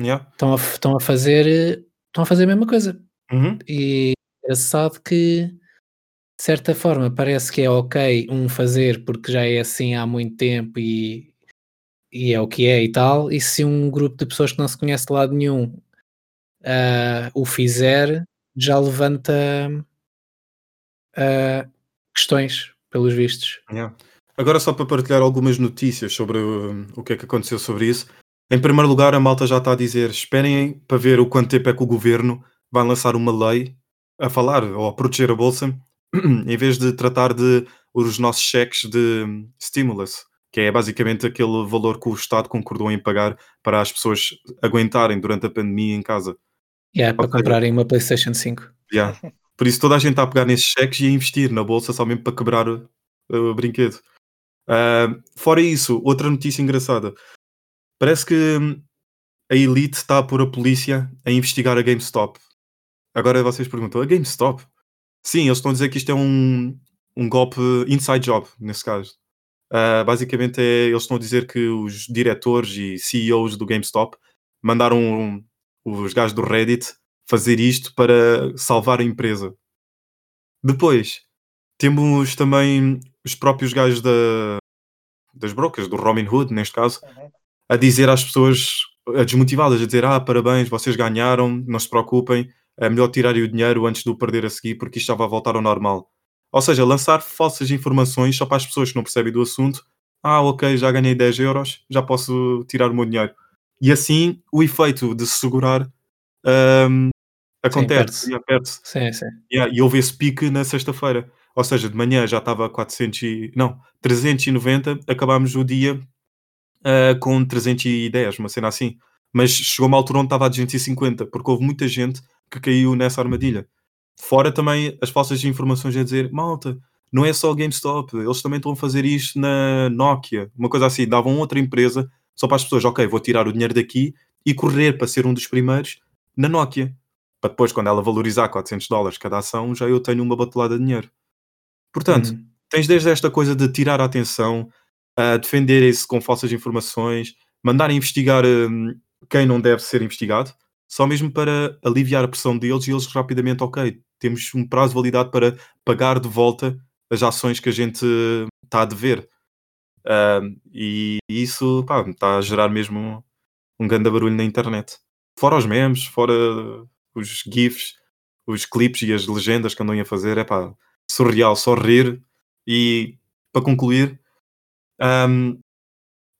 Yeah. Estão, a, estão a fazer estão a fazer a mesma coisa. Uhum. E é engraçado que de certa forma parece que é ok um fazer porque já é assim há muito tempo e e é o que é e tal, e se um grupo de pessoas que não se conhece de lado nenhum uh, o fizer, já levanta uh, questões, pelos vistos. Yeah. Agora, só para partilhar algumas notícias sobre o, o que é que aconteceu sobre isso. Em primeiro lugar, a malta já está a dizer: esperem para ver o quanto tempo é que o governo vai lançar uma lei a falar ou a proteger a bolsa, em vez de tratar de os nossos cheques de stimulus que é basicamente aquele valor que o Estado concordou em pagar para as pessoas aguentarem durante a pandemia em casa. Yeah, para comprarem uma PlayStation 5. Yeah. Por isso toda a gente está a pegar nesses cheques e a investir na bolsa só mesmo para quebrar o, o brinquedo. Uh, fora isso, outra notícia engraçada. Parece que hum, a Elite está a pôr a polícia a investigar a GameStop. Agora vocês perguntam, a GameStop? Sim, eles estão a dizer que isto é um, um golpe inside job, nesse caso. Uh, basicamente, é, eles estão a dizer que os diretores e CEOs do GameStop mandaram um, os gajos do Reddit fazer isto para salvar a empresa. Depois, temos também os próprios gajos da, das brocas, do Robin Hood, neste caso, uhum. a dizer às pessoas a desmotivadas, a dizer: Ah, parabéns, vocês ganharam, não se preocupem, é melhor tirarem o dinheiro antes de o perder a seguir, porque isto já vai voltar ao normal. Ou seja, lançar falsas informações só para as pessoas que não percebem do assunto. Ah, ok, já ganhei 10 euros, já posso tirar o meu dinheiro. E assim o efeito de se segurar um, acontece. Sim, perde sim, sim. Yeah, e houve esse pique na sexta-feira. Ou seja, de manhã já estava a 400 e, não, 390, acabámos o dia uh, com 310, uma cena assim. Mas chegou uma altura onde estava a 250, porque houve muita gente que caiu nessa armadilha. Fora também as falsas informações a dizer, malta, não é só GameStop, eles também estão a fazer isto na Nokia, uma coisa assim, davam outra empresa só para as pessoas, ok, vou tirar o dinheiro daqui e correr para ser um dos primeiros na Nokia. Para depois, quando ela valorizar 400 dólares cada ação, já eu tenho uma batelada de dinheiro. Portanto, uhum. tens desde esta coisa de tirar a atenção, a defenderem-se com falsas informações, mandar investigar um, quem não deve ser investigado, só mesmo para aliviar a pressão deles e eles rapidamente, ok, temos um prazo de validade para pagar de volta as ações que a gente está a dever. Uh, e isso pá, está a gerar mesmo um grande barulho na internet. Fora os memes, fora os GIFs, os clipes e as legendas que andam a fazer, é pá, surreal, só rir. E para concluir, um,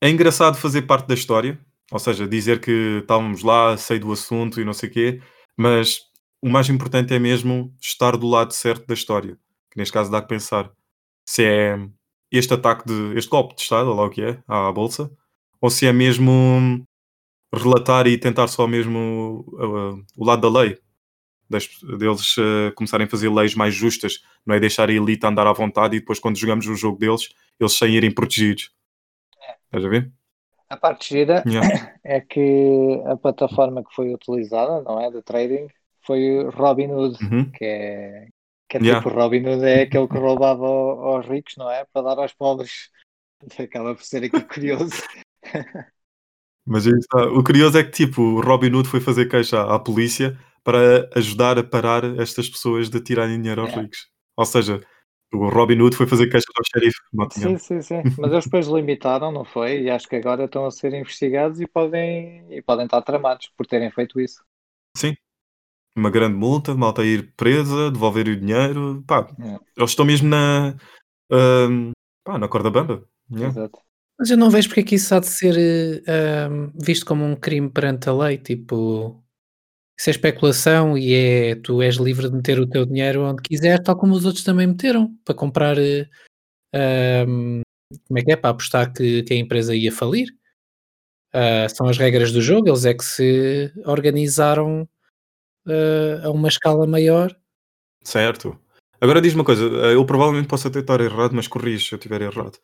é engraçado fazer parte da história, ou seja, dizer que estávamos lá, sei do assunto e não sei o quê, mas o mais importante é mesmo estar do lado certo da história. Que neste caso dá que pensar se é este ataque de este golpe de Estado, lá o que é, à Bolsa, ou se é mesmo relatar e tentar só mesmo uh, uh, o lado da lei. das- deles eh, começarem a fazer leis mais justas, não é deixar a elite andar à vontade e depois quando jogamos o jogo deles, eles sem irem protegidos. Estás a ver? A parte gira Yeah. é que a plataforma que foi utilizada, não é? De trading, foi o Robinhood, Uhum. que é, que é Yeah. tipo Robinhood é aquele que roubava ao- aos ricos, não é? Para dar aos pobres. Acaba por ser aqui curioso. Mas está. o curioso é que tipo, o Robin Hood foi fazer queixa à polícia para ajudar a parar estas pessoas de tirarem dinheiro aos Yeah. ricos. Ou seja, o Robin Hood foi fazer queixa ao xerife. Sim, sim, sim. Mas eles depois limitaram, não foi? E acho que agora estão a ser investigados e podem, e podem estar tramados por terem feito isso. Sim. Uma grande multa, malta a ir presa, devolver o dinheiro. Pá, Yeah. eles estão mesmo na, ahm, pá, na corda bamba. Yeah. Exato. Mas eu não vejo porque é que isso há de ser ahm, visto como um crime perante a lei. Tipo, isso é especulação e é tu és livre de meter o teu dinheiro onde quiseres, tal como os outros também meteram para comprar. eh, ahm, como é que é? Para apostar que, que a empresa ia falir. Ah, são as regras do jogo, eles é que se organizaram ah, a uma escala maior. Certo. Agora diz-me uma coisa, eh, eu provavelmente posso até estar errado, mas corrige se eu estiver errado.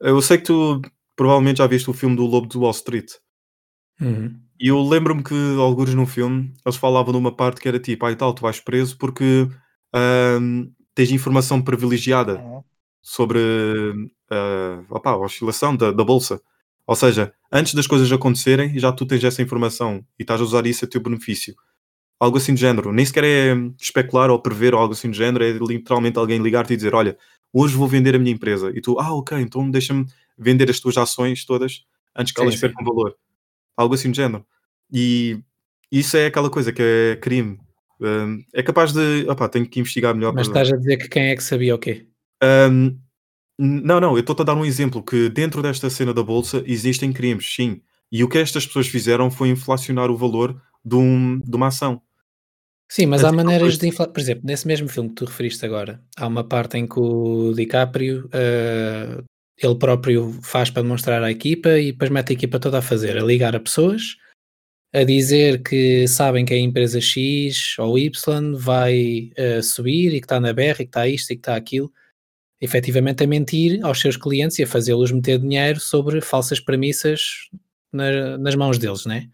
Eu sei que tu provavelmente já viste o filme do Lobo do Wall Street. Uhum. E eu lembro-me que, alguns no filme, eles falavam numa parte que era tipo, ah e tal, tu vais preso porque ahm, tens informação privilegiada Uhum. sobre ah, opá, a oscilação da, da bolsa. Ou seja, antes das coisas acontecerem, já tu tens essa informação e estás a usar isso a teu benefício. Algo assim de género. Nem sequer é especular ou prever ou algo assim de género, é literalmente alguém ligar-te e dizer: Olha, hoje vou vender a minha empresa. E tu, ah, ok, então deixa-me vender as tuas ações todas antes que Sim, elas percam valor. Algo assim de género. E isso é aquela coisa que é crime. Hum, é capaz de. Opá, tenho que investigar melhor. Mas estás a dizer que quem é que sabia o quê? Hum, não, não, eu estou-te a dar um exemplo que dentro desta cena da bolsa existem crimes, sim. E o que estas pessoas fizeram foi inflacionar o valor de, um- de uma ação. Sim, mas Assim há maneiras de inflar. Por exemplo, nesse mesmo filme que tu referiste agora, há uma parte em que o DiCaprio eh, ele próprio faz para demonstrar à equipa e depois mete a equipa toda a fazer, a ligar a pessoas, a dizer que sabem que a empresa X ou Y vai eh, subir e que está na berra e que está isto e que está aquilo. Efetivamente a mentir aos seus clientes e a fazê-los meter dinheiro sobre falsas premissas na- nas mãos deles, né?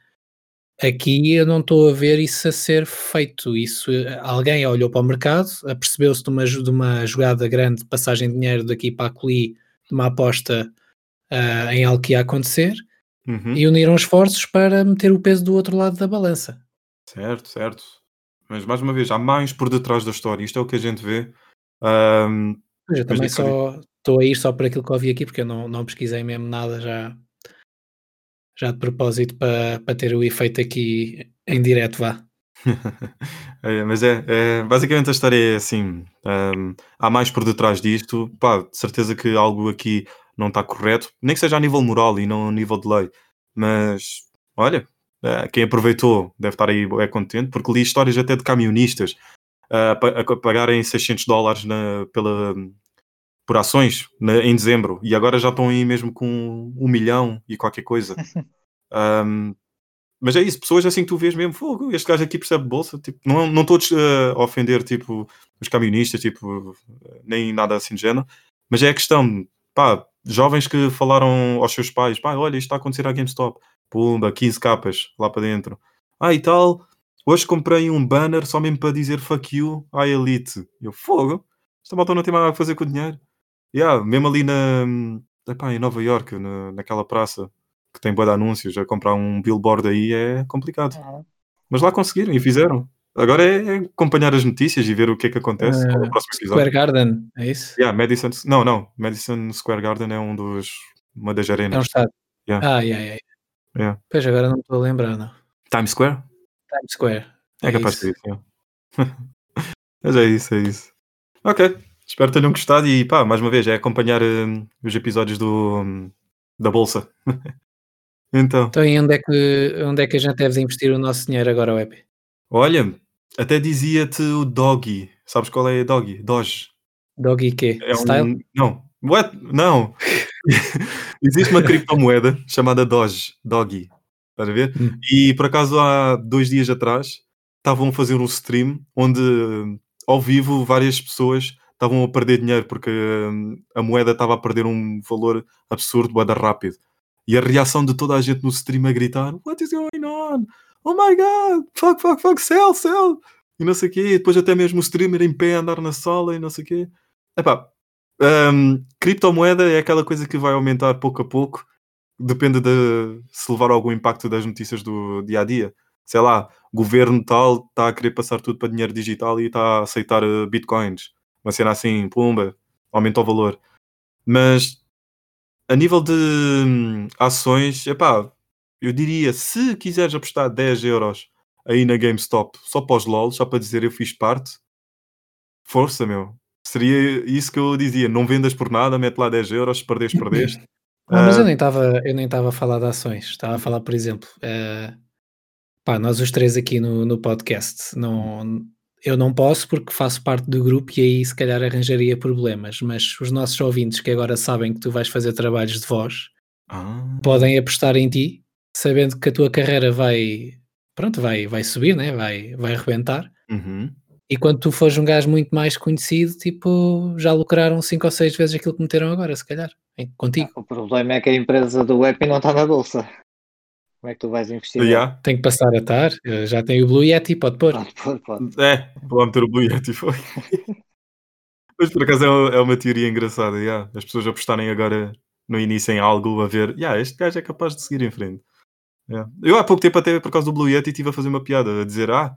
Aqui eu não estou a ver isso a ser feito. Isso, alguém olhou para o mercado, apercebeu-se de uma, de uma jogada grande de passagem de dinheiro daqui para ali, de uma aposta ah, em algo que ia acontecer, Uhum. e uniram esforços para meter o peso do outro lado da balança. Certo, certo. Mas mais uma vez, há mais por detrás da história. Isto é o que a gente vê. Mas eu também só estou a ir só por aquilo que ouvi aqui, porque eu não, não pesquisei mesmo nada já, já de propósito para, para ter o efeito aqui em direto, vá. É, mas é, é- basicamente a história é assim: hum, há mais por detrás disto. Pá, de certeza que algo aqui não está correto, nem que seja a nível moral e não a nível de lei. Mas olha, eh, quem aproveitou deve estar aí é contente, porque li histórias até de camionistas a, pa- a pagarem 600 dólares na- pela, por ações na- em dezembro e agora já estão aí mesmo com um milhão e qualquer coisa. Hum, mas é isso, pessoas assim que tu vês mesmo, fogo, este gajo aqui percebe bolsa, tipo, não, não eh, a ofender tipo, os camionistas, tipo, nem nada assim de género, mas é a questão, pá, jovens que falaram aos seus pais, pá, olha, isto está a acontecer à GameStop, pumba, 15 capas lá para dentro, ah e tal, hoje comprei um banner só mesmo para dizer fuck you à Elite, eu, fogo, esta malta não tem mais nada a fazer com o dinheiro, yeah, mesmo ali na, epá, em Nova York, na, naquela praça, que tem boa de anúncios, a comprar um billboard aí é complicado. Uhum. Mas lá conseguiram e fizeram. Agora é acompanhar as notícias e ver o que é que acontece qual é o próximo episódio. Square Garden, é isso? Yeah, Madison, não, não, Madison Square Garden é um dos uma das É um arenas. estado. Yeah. Ah, yeah, yeah. Yeah. Pois agora não estou a lembrar, não. Times Square? Times Square. É, É capaz isso. de ser yeah. Mas é isso, é isso. Ok, espero que tenham gostado e pá, mais uma vez, é acompanhar hum, os episódios do, hum, da Bolsa. então, Então, e onde é, que, onde é que a gente deve de investir o nosso dinheiro agora, Web? olha, até dizia-te o Doggy. Sabes qual é Doggy? Doge. Doggy quê? É Style? um. Não. What? Não. Existe uma criptomoeda chamada Doge. Doggy. Estás a ver? Hum. E por acaso há dois dias atrás estavam a fazer um stream onde ao vivo várias pessoas estavam a perder dinheiro porque hum, a moeda estava a perder um valor absurdo, moeda rápido. E a reação de toda a gente no stream a gritar: What is going on? Oh my god, fuck, fuck, fuck, sell, sell! E não sei o quê. E depois até mesmo o streamer em pé andar na sala e não sei o quê. Epá, hum, criptomoeda é aquela coisa que vai aumentar pouco a pouco. Depende de se levar algum impacto das notícias do dia a dia. Sei lá, governo tal está a querer passar tudo para dinheiro digital e está a aceitar uh, bitcoins. Uma cena assim, pumba, aumenta o valor. Mas a nível de hum, ações, epá, eu diria, se quiseres apostar 10 euros aí na GameStop, só para os LOL, só para dizer eu fiz parte, força, meu. Seria isso que eu dizia, não vendas por nada, mete lá 10 euros, se perdes, perdeste. Não, mas eu Ah, nem estava eu nem estava a falar de ações, estava a falar, por exemplo, eh, pá, nós os três aqui no, no podcast, não, eu não posso porque faço parte do grupo e aí se calhar arranjaria problemas, mas os nossos ouvintes que agora sabem que tu vais fazer trabalhos de voz, ah, podem apostar em ti, sabendo que a tua carreira vai, pronto, vai, vai subir, né? vai, vai arrebentar. uhum. E quando tu fores um gajo muito mais conhecido, tipo, já lucraram cinco ou seis vezes aquilo que meteram agora, se calhar, contigo. O problema é que a empresa do Epi não está na bolsa. Como é que tu vais investir? Yeah. Tem que passar a estar, já tem o Blue Yeti, pode pôr. Pode, pode, pode. É, vou meter o Blue Yeti, foi. Mas por acaso é uma, é uma teoria engraçada, yeah. as pessoas apostarem agora no início em algo a ver, yeah, este gajo é capaz de seguir em frente. Yeah. Eu há pouco tempo até por causa do Blue Yeti estive a fazer uma piada, a dizer, ah,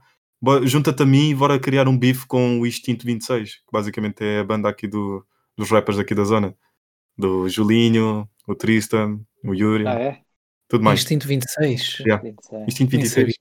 junta-te a mim e bora criar um bife com o Instinto 26, que basicamente é a banda aqui do, dos rappers aqui da zona. Do Julinho, o Tristan, o Yuri, Ah, é? Tudo mais. Instinto 26. Yeah. 26. Instinto Nem 23. sabia.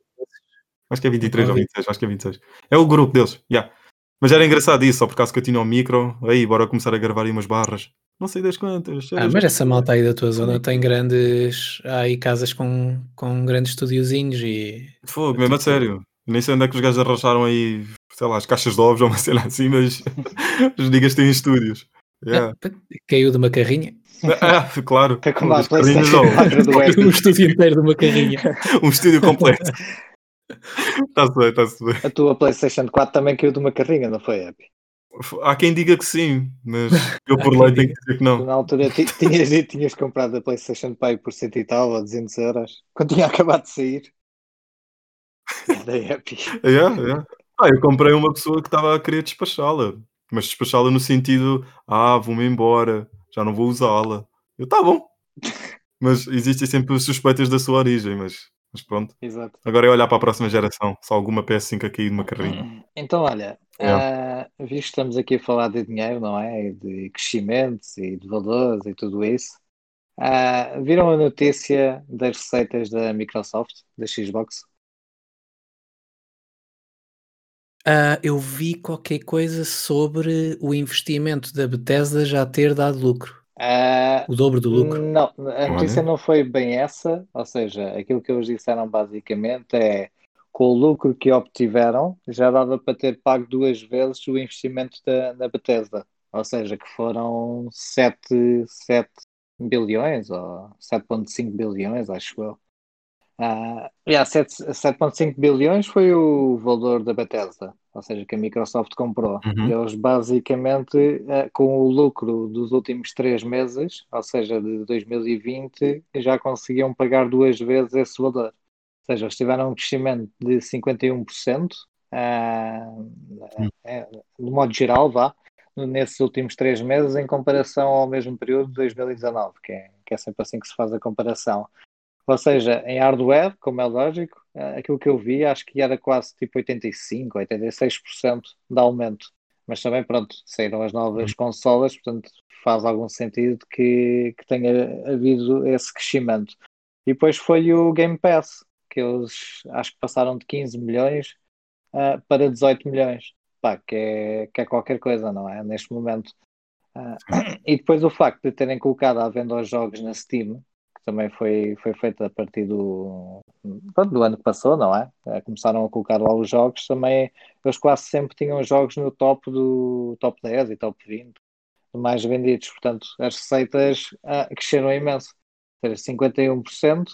Acho que é 23 ou ouvi. 26, acho que é 26. É o grupo deles, yeah. Mas era engraçado isso, só por causa que eu tinha o micro, aí bora começar a gravar aí umas barras. Não sei das quantas. Ah, mas essa malta aí da tua zona tem grandes. Há aí casas com, com grandes estudiozinhos e. Fogo, mesmo a sério. Nem sei onde é que os gajos arranjaram aí, sei lá, as caixas de ovos ou uma cena assim, mas os niggas têm estúdios. Yeah. Ah, caiu de uma carrinha. Ah, claro. A PlayStation ou 4 do um estúdio inteiro de uma carrinha. um estúdio completo. Está-se bem, está-se bem. A tua PlayStation 4 também caiu de uma carrinha, não foi, Epi? Há quem diga que sim, mas eu por lei tenho que dizer que não. na altura ti- tinhas, dito que tinhas comprado a PlayStation Pi por cento e tal, ou 200 euros, quando tinha acabado de sair. Da Epi. Yeah, yeah. Ah, eu comprei uma pessoa que estava a querer despachá-la, mas despachá-la no sentido, ah, vou-me embora, já não vou usá-la. Eu, tá bom. Mas existem sempre os suspeitas da sua origem, mas, mas pronto. Exato. Agora é olhar para a próxima geração, se alguma PS5 a cair de uma carrinha. Então, olha, Yeah. ah, visto que estamos aqui a falar de dinheiro, não é? E de crescimentos e de valores e tudo isso, ah, viram a notícia das receitas da Microsoft, da Xbox? Ah, eu vi qualquer coisa sobre o investimento da Bethesda já ter dado lucro. Ah, O dobro do lucro. Não, a notícia não foi bem essa, ou seja, aquilo que eles disseram basicamente é com o lucro que obtiveram, já dava para ter pago duas vezes o investimento da, da Bethesda, ou seja, que foram 7, 7 bilhões ou 7,5 bilhões, acho eu. Ah, yeah, 7 7,5 bilhões foi o valor da Bethesda, ou seja, que a Microsoft comprou. Uhum. Eles basicamente, eh, com o lucro dos últimos três meses, ou seja, de 2020, já conseguiam pagar duas vezes esse valor. Ou seja, eles tiveram um crescimento de 51%, ah, eh, de modo geral, vá, nesses últimos três meses, em comparação ao mesmo período de 2019, que é, que é sempre assim que se faz a comparação. Ou seja, em hardware, como é lógico, eh, aquilo que eu vi, acho que era quase tipo 85%, 86% de aumento. Mas também, pronto, saíram as novas consolas, portanto faz algum sentido que, que tenha havido esse crescimento. E depois foi o Game Pass, que eles acho que passaram de 15 milhões ah, para 18 milhões. Pá, que é, que é qualquer coisa, não é? Neste momento. Ah, e depois o facto de terem colocado à venda os jogos na Steam, que também foi, foi feito a partir do, pronto, do ano que passou, não é? Eh, Começaram a colocar lá os jogos, também eles quase sempre tinham jogos no top do top 10 e top 20 mais vendidos, portanto as receitas ah, cresceram imenso, ou seja, 51%,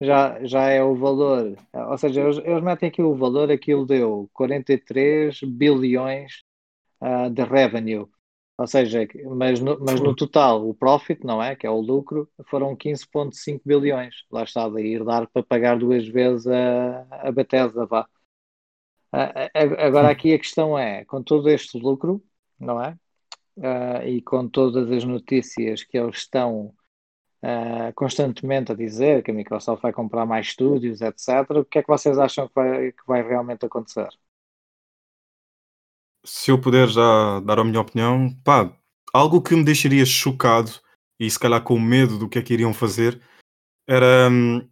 já, já é o valor, ou seja, eles, eles metem aqui o valor, aquilo deu 43 bilhões uh, de revenue. Ou seja, mas no, mas no total, o profit, não é? Que é o lucro, foram 15,5 bilhões. Lá está, de ir dar para pagar duas vezes a, a Bethesda, vá. Agora aqui a questão é, com todo este lucro, não é? Uh, e com todas as notícias que eles estão uh, constantemente a dizer que a Microsoft vai comprar mais estúdios, etc., o que é que vocês acham que vai, que vai realmente acontecer? Se eu puder já dar a minha opinião, pá, algo que me deixaria chocado e se calhar com medo do que é que iriam fazer era hum,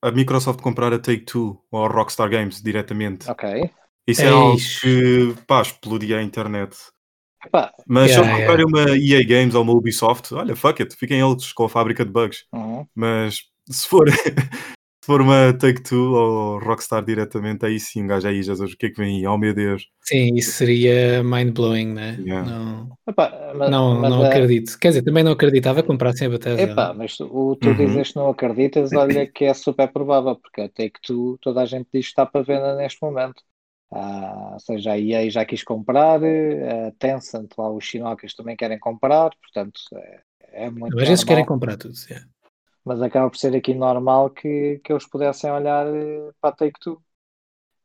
a Microsoft comprar a Take-Two ou a Rockstar Games diretamente. Ok. Isso é algo que, pá, explodia a internet. Epá, Mas se Yeah, eles comprarem uma EA Games ou uma Ubisoft, olha, fuck it, fiquem eles com a fábrica de bugs. uhum. Mas se for, se for uma Take-Two ou Rockstar diretamente, aí sim, um gajo aí, Jesus, o que é que vem aí? Oh meu Deus. Sim, isso seria mind-blowing, né? Yeah. Não, Epá, mas, não, mas não a- acredito. Quer dizer, também não acreditava que comprassem a Bethesda. Epá, né? mas o, tu Uhum. dizes que não acreditas, olha que é super provável, porque a Take-Two, toda a gente diz que está para venda neste momento. Ah, ou seja, a EA já quis comprar, a Tencent, lá os chinocas também querem comprar, portanto é, é muito Mas esses querem comprar tudo. yeah. Mas acaba por ser aqui normal que, que eles pudessem olhar eh, para a Take-Two.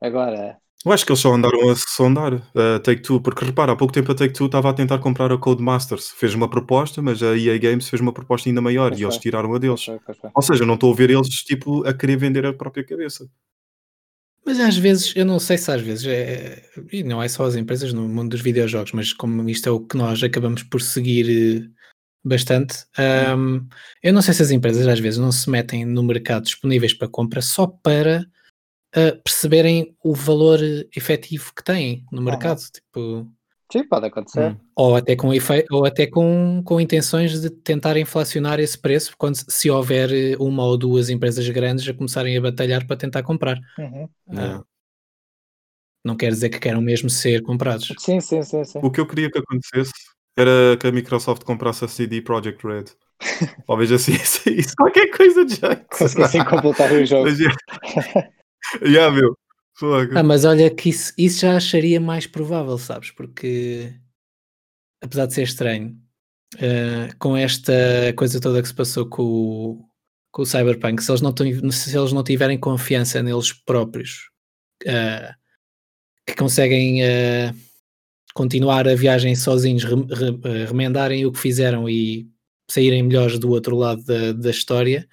Agora, Eu acho que eles só andaram a sondar a Take-Two, porque repara, há pouco tempo a Take-Two estava a tentar comprar a Codemasters. Fez uma proposta, mas a EA Games fez uma proposta ainda maior Pois e eles foi. tiraram a pois deles. foi, pois foi. Ou seja, não estou a ver eles tipo a querer vender a própria cabeça. Mas às vezes, eu não sei se às vezes, é, e não é só as empresas no mundo dos videojogos, mas como isto é o que nós acabamos por seguir eh, bastante, ahm, eu não sei se as empresas às vezes não se metem no mercado disponíveis para compra só para ah, perceberem o valor efetivo que têm no mercado, tipo, Sim, pode acontecer. Hum. ou até com ou até com, com intenções de tentar inflacionar esse preço quando se houver eh, uma ou duas empresas grandes a começarem a batalhar para tentar comprar. Uhum. Ah, Yeah. não quer dizer que queiram mesmo ser comprados. Sim, sim, sim, sim. O que eu queria que acontecesse era que a Microsoft comprasse a CD Projekt Red. Talvez assim, isso, qualquer coisa de jeito. Conseguissem completar o jogo. Mas, yeah. yeah, meu. Ah, mas olha que isso, isso já acharia mais provável, sabes? Porque apesar de ser estranho, eh, com esta coisa toda que se passou com o, com o Cyberpunk, se eles não, se eles não tiverem confiança neles próprios, eh, que conseguem eh, continuar a viagem sozinhos, eh, remendarem o que fizeram e saírem melhores do outro lado da, da história,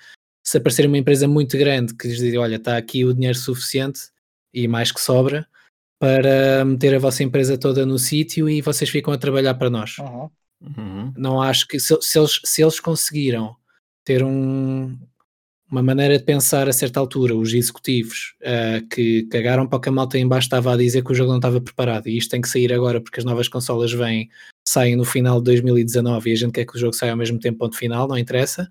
se aparecer uma empresa muito grande que lhes diz, olha, está aqui o dinheiro suficiente e mais que sobra para meter a vossa empresa toda no sítio e vocês ficam a trabalhar para nós. Uhum. Uhum. Não acho que se, se eles, se eles conseguiram ter um- uma maneira de pensar a certa altura, os executivos ah, que cagaram para o que a malta em baixo estava a dizer que o jogo não estava preparado e isto tem que sair agora porque as novas consolas vêm, saem no final de 2019 e a gente quer que o jogo saia ao mesmo tempo, ponto final, não interessa.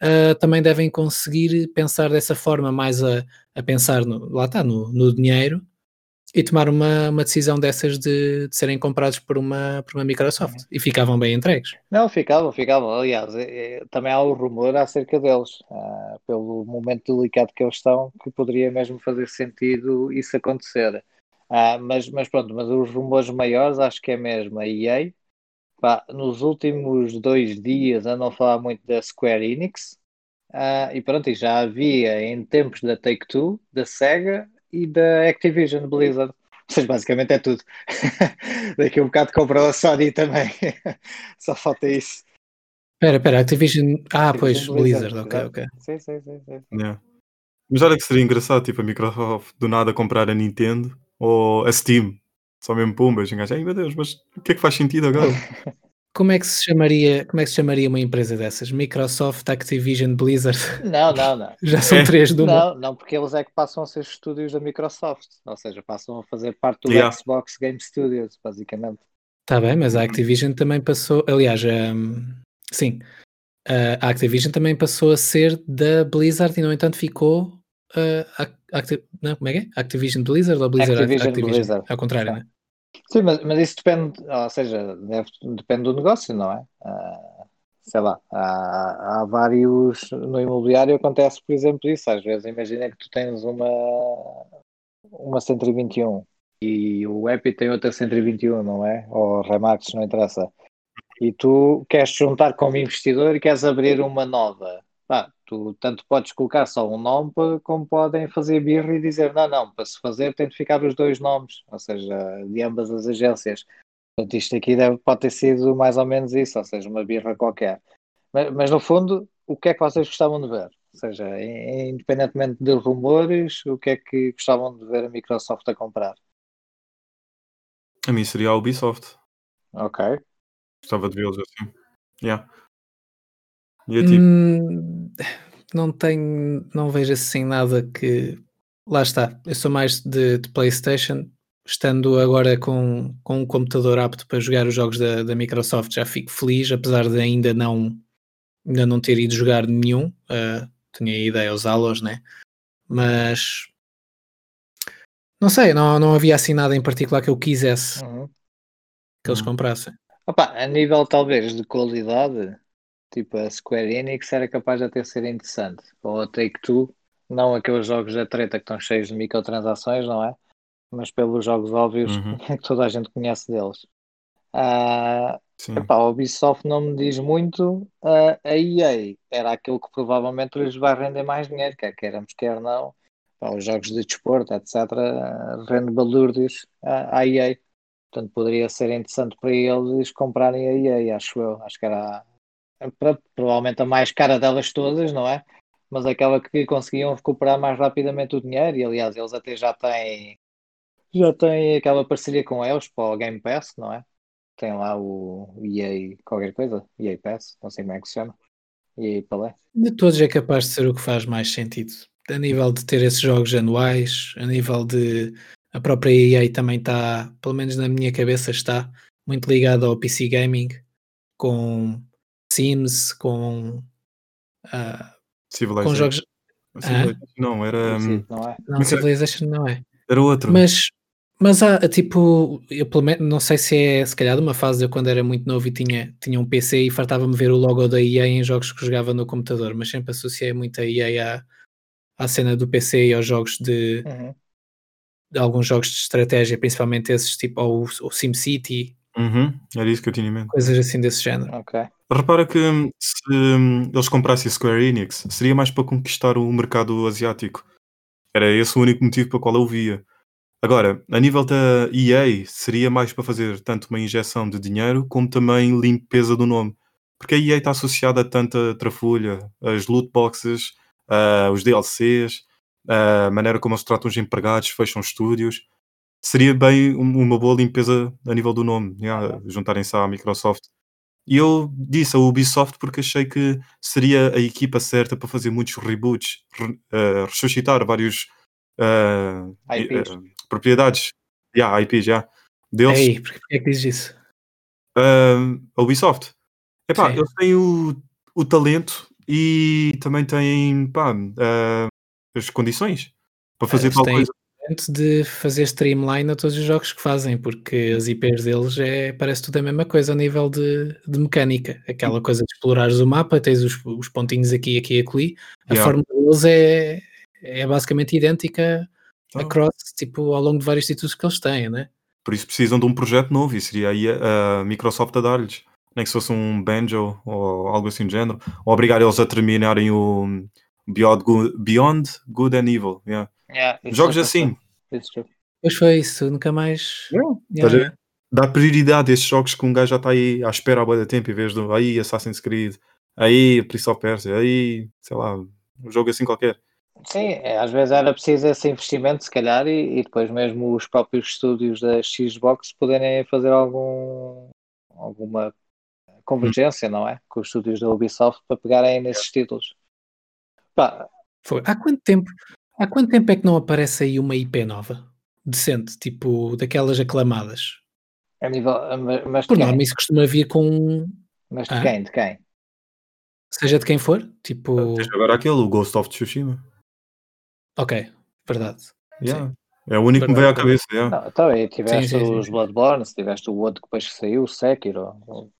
Ah, também devem conseguir pensar dessa forma, mais a, a pensar no, lá está, no, no dinheiro e tomar uma, uma decisão dessas de, de serem comprados por uma, por uma Microsoft e ficavam bem entregues. Não, ficavam, ficavam. Aliás, é- é- também há o rumor acerca deles, ah, pelo momento delicado que eles estão, que poderia mesmo fazer sentido isso acontecer. Ah, mas, mas pronto, mas os rumores maiores acho que é mesmo a EA. Pá, nos últimos dois dias andam a falar muito da Square Enix. Ah, e pronto, e já havia em tempos da Take-Two, da Sega e da Activision Blizzard. Ou seja, basicamente é tudo. Daqui a um bocado comprou a Sony também. Só falta isso. Espera, espera, Activision. Ah, pois, Activision Blizzard, ok, exato. ok. Sim, sim, sim, sim. Yeah. Mas olha que seria engraçado, tipo, a Microsoft do nada comprar a Nintendo ou a Steam. Só mesmo pumbas, um gajo, ai meu Deus, mas o que é que faz sentido agora? Como é que se chamaria, como é que se chamaria uma empresa dessas? Microsoft, Activision, Blizzard. Não, não, não. Já são É. três uma. Não, não, porque eles é que passam a ser estúdios da Microsoft. Ou seja, passam a fazer parte do Yeah. Xbox Game Studios, basicamente. Está bem, mas a Activision também passou. Aliás, hum, sim, a Activision também passou a ser da Blizzard e, no entanto, ficou. uh, Ac- Acti- não, como é que é? Activision Blizzard ou Blizzard Activision Blizzard. Ao contrário, né? Sim, mas, mas isso depende, ou seja, deve- depende do negócio, não é? Ah, sei lá, há, há vários. No imobiliário acontece, por exemplo, isso. Às vezes, imagina que tu tens uma, uma 121 e o Epi tem outra 121, não é? Ou Remax, não interessa. E tu queres juntar como investidor e queres abrir uma nova. Tu tanto podes colocar só um nome como podem fazer birra e dizer não, não, para se fazer tem de ficar os dois nomes, ou seja, de ambas as agências. Portanto, isto aqui deve, pode ter sido mais ou menos isso, ou seja, uma birra qualquer. Mas, mas no fundo, o que é que vocês gostavam de ver? Ou seja, independentemente de rumores, o que é que gostavam de ver a Microsoft a comprar? A mim seria a Ubisoft. Ok. Gostava de vê-los assim. Yeah. E a ti? Hum, não tenho, não vejo assim nada que. Lá está, eu sou mais de, de PlayStation. Estando agora com, com um computador apto para jogar os jogos da, da Microsoft, já fico feliz, apesar de ainda não, ainda não ter ido jogar nenhum. Uh, tinha ideia usá-los, né? Mas não sei, não, não havia assim nada em particular que eu quisesse Uhum. que eles Uhum. comprassem. Opa, a nível talvez de qualidade, tipo a Square Enix era capaz de até ser interessante. Ou a Take-Two, não aqueles jogos da treta que estão cheios de microtransações, não é? Mas pelos jogos óbvios Uhum. que toda a gente conhece deles. Sim. epá, a Ubisoft não me diz muito. Ah, a EA era aquilo que provavelmente lhes vai render mais dinheiro, quer queiramos, quer não. Pá, os jogos de desporto, etc., rende balúrdios à EA. Portanto, poderia ser interessante para eles comprarem a EA, acho eu. Acho que era provavelmente a mais cara delas todas, não é? Mas aquela que conseguiam recuperar mais rapidamente o dinheiro, e aliás, eles até já têm já têm aquela parceria com eles para o Game Pass, não é? Tem lá o EA qualquer coisa, EA Pass, não sei como é que se chama. EA Palé. De todos é capaz de ser o que faz mais sentido. A nível de ter esses jogos anuais, a nível de a própria EA também está, pelo menos na minha cabeça, está muito ligada ao PC Gaming, com Sims, com, ah, com Civilization. jogos. Civilization Não, era, hum, Sim, não é? Não, é- Civilization não é. era outro. Mas, mas há tipo, eu pelo menos não sei se é se calhar de uma fase de eu quando era muito novo e tinha, tinha um PC e fartava-me ver o logo da EA em jogos que jogava no computador, mas sempre associei muito a EA à, à cena do PC e aos jogos de, Uhum. de alguns jogos de estratégia, principalmente esses tipo o, o SimCity, Uhum, Era isso que eu tinha em mente. coisas assim desse género. Ok. Repara que hum, se hum, eles comprassem a Square Enix, seria mais para conquistar o mercado asiático. Era esse o único motivo para qual eu via. Agora, a nível da EA, seria mais para fazer tanto uma injeção de dinheiro como também limpeza do nome. Porque a EA está associada a tanta trafulha, as loot boxes, ah, os DLCs, a maneira como eles tratam os empregados, fecham estúdios. Seria bem um- uma boa limpeza a nível do nome, yeah, juntarem-se à Microsoft. E eu disse a Ubisoft porque achei que seria a equipa certa para fazer muitos reboots, re- eh, ressuscitar vários eh, IPs. eh, propriedades, yeah, IPs, já, deles, Ei, porquê, porquê é que dizes isso? a Ubisoft. Epá, Sim. eles têm o, o talento e também têm pá, as condições para fazer Eles tal têm- coisa. De fazer streamline a todos os jogos que fazem, porque as IPs deles é, parece tudo a mesma coisa a nível de, de mecânica. Aquela coisa de explorares o mapa, tens os, os pontinhos aqui, aqui e acolhi. A Yeah. forma deles é, é basicamente idêntica Então, across, tipo, ao longo de vários títulos que eles têm, né? Por isso precisam de um projeto novo e seria aí a, a Microsoft a dar-lhes. Nem que se fosse um Banjo ou algo assim do género. Ou obrigar eles a terminarem o Beyond Good, Beyond Good and Evil. yeah. Yeah, Jogos já assim. Pois foi isso, nunca mais. Yeah? Dá prioridade a esses jogos que um gajo já está aí à espera há boa tempo em vez do aí Assassin's Creed, aí Prince of Persia, aí sei lá, um jogo assim qualquer. Sim, é, às vezes era preciso esse investimento, se calhar, e, e depois mesmo os próprios estúdios da Xbox poderem fazer algum, alguma convergência, não é? Com os estúdios da Ubisoft para pegarem nesses títulos. Pá, Foi. Há quanto tempo? Há quanto tempo é que não aparece aí uma IP nova? Decente, tipo, daquelas aclamadas. a nível, mas, Por norma, isso costuma vir com. Mas de Ah? quem? De quem? Seja de quem for, tipo. Tens agora aquele, o Ghost of Tsushima. Ok, verdade. Yeah. É o único que me veio à cabeça. Yeah. Não, então aí tiveste Sim, sim, sim, os sim. Bloodborne, tiveste o outro que depois que saiu, o Sekiro.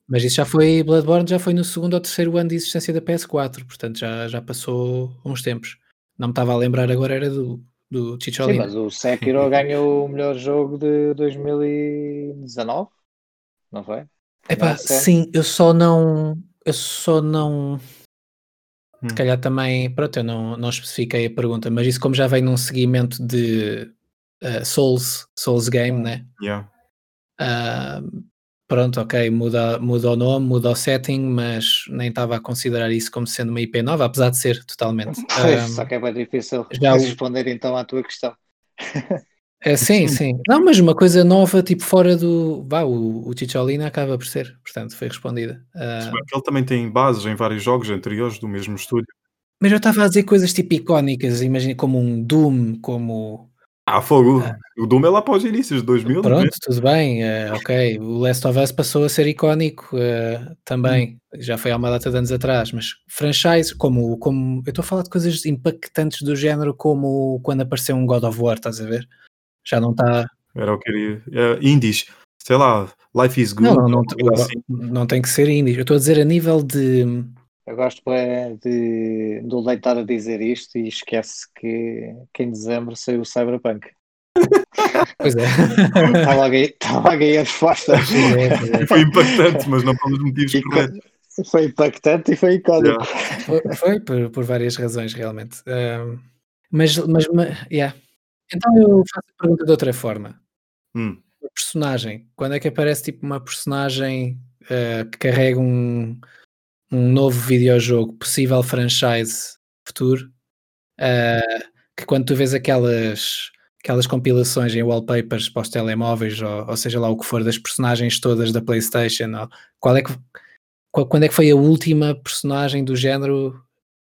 Mas isso já foi, Bloodborne já foi no segundo ou terceiro ano de existência da PS4, portanto já, já passou uns tempos. Não me estava a lembrar agora, era do, do Sim, Chicholina. mas o Sekiro ganhou o melhor jogo de 2019, não foi? Epá, Não sim, eu só não. Eu só não. Hum. Se calhar também. Pronto, eu não, não especifiquei a pergunta, mas isso, como já vem num seguimento de uh, Souls, Souls Game, né? Yeah. Ah, pronto, ok, muda, muda o nome, muda o setting, mas nem estava a considerar isso como sendo uma IP nova, apesar de ser totalmente. Pois, Ah, só que é bem difícil já o- responder então à tua questão. é, sim, sim. Não, mas uma coisa nova, tipo fora do. Vá, o, o Chicholina acaba por ser, portanto, foi respondida. Que Ele também tem bases em vários jogos anteriores do mesmo estúdio. mas eu estava a dizer coisas tipo icónicas, imagina como um Doom, como. Ah, fogo. O Doom é lá para os inícios de 2000. não é? Pronto, tudo bem, eh, ok. O Last of Us passou a ser icónico eh, também, já foi há uma data de anos atrás, mas franchise, como, como eu estou a falar de coisas impactantes do género, como quando apareceu um God of War, estás a ver? Já não está. Era o que queria. É, indies. Sei lá, Life is Good. Não, não, não, coisa assim. não tem que ser indie. Eu estou a dizer a nível de. Eu gosto é, de, do Leite estar a dizer isto e esquece que, que em dezembro saiu o Cyberpunk. Pois é. Está logo aí, está logo aí a resposta. É, é. Foi impactante, mas não pelos motivos corretos. co- Foi impactante e foi icónico. Foi, foi por, por várias razões, realmente. Ahm, mas, mas, ma- yeah. Então eu faço a pergunta de outra forma. Hum. personagem, quando é que aparece tipo uma personagem eh, que carrega um, um novo videojogo, possível franchise futuro, eh, que quando tu vês aquelas, aquelas compilações em wallpapers para os telemóveis, ou, ou seja lá o que for, das personagens todas da Playstation, ou, qual é que, qual- quando é que foi a última personagem do género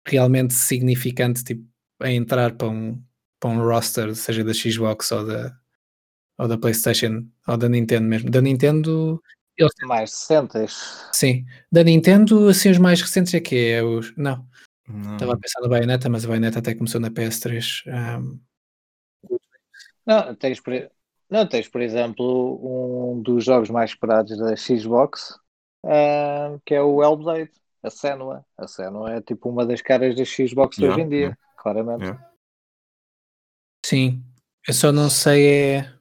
realmente significante tipo, a entrar para um, para um roster, seja da Xbox ou da, ou da PlayStation, ou da Nintendo mesmo. Da Nintendo, eles Mais 60. sim. Da Nintendo, assim, os mais recentes é que é os. Não, Não. estava a pensar no Bayonetta, mas o Bayonetta até começou na PS3. ahm, Não, tens por, não, tens, por exemplo, um dos jogos mais esperados da Xbox, ah, que é o Hellblade, a Senua. A Senua é tipo uma das caras da Xbox Yeah, hoje em dia, yeah. claramente. Yeah. sim, eu só não sei é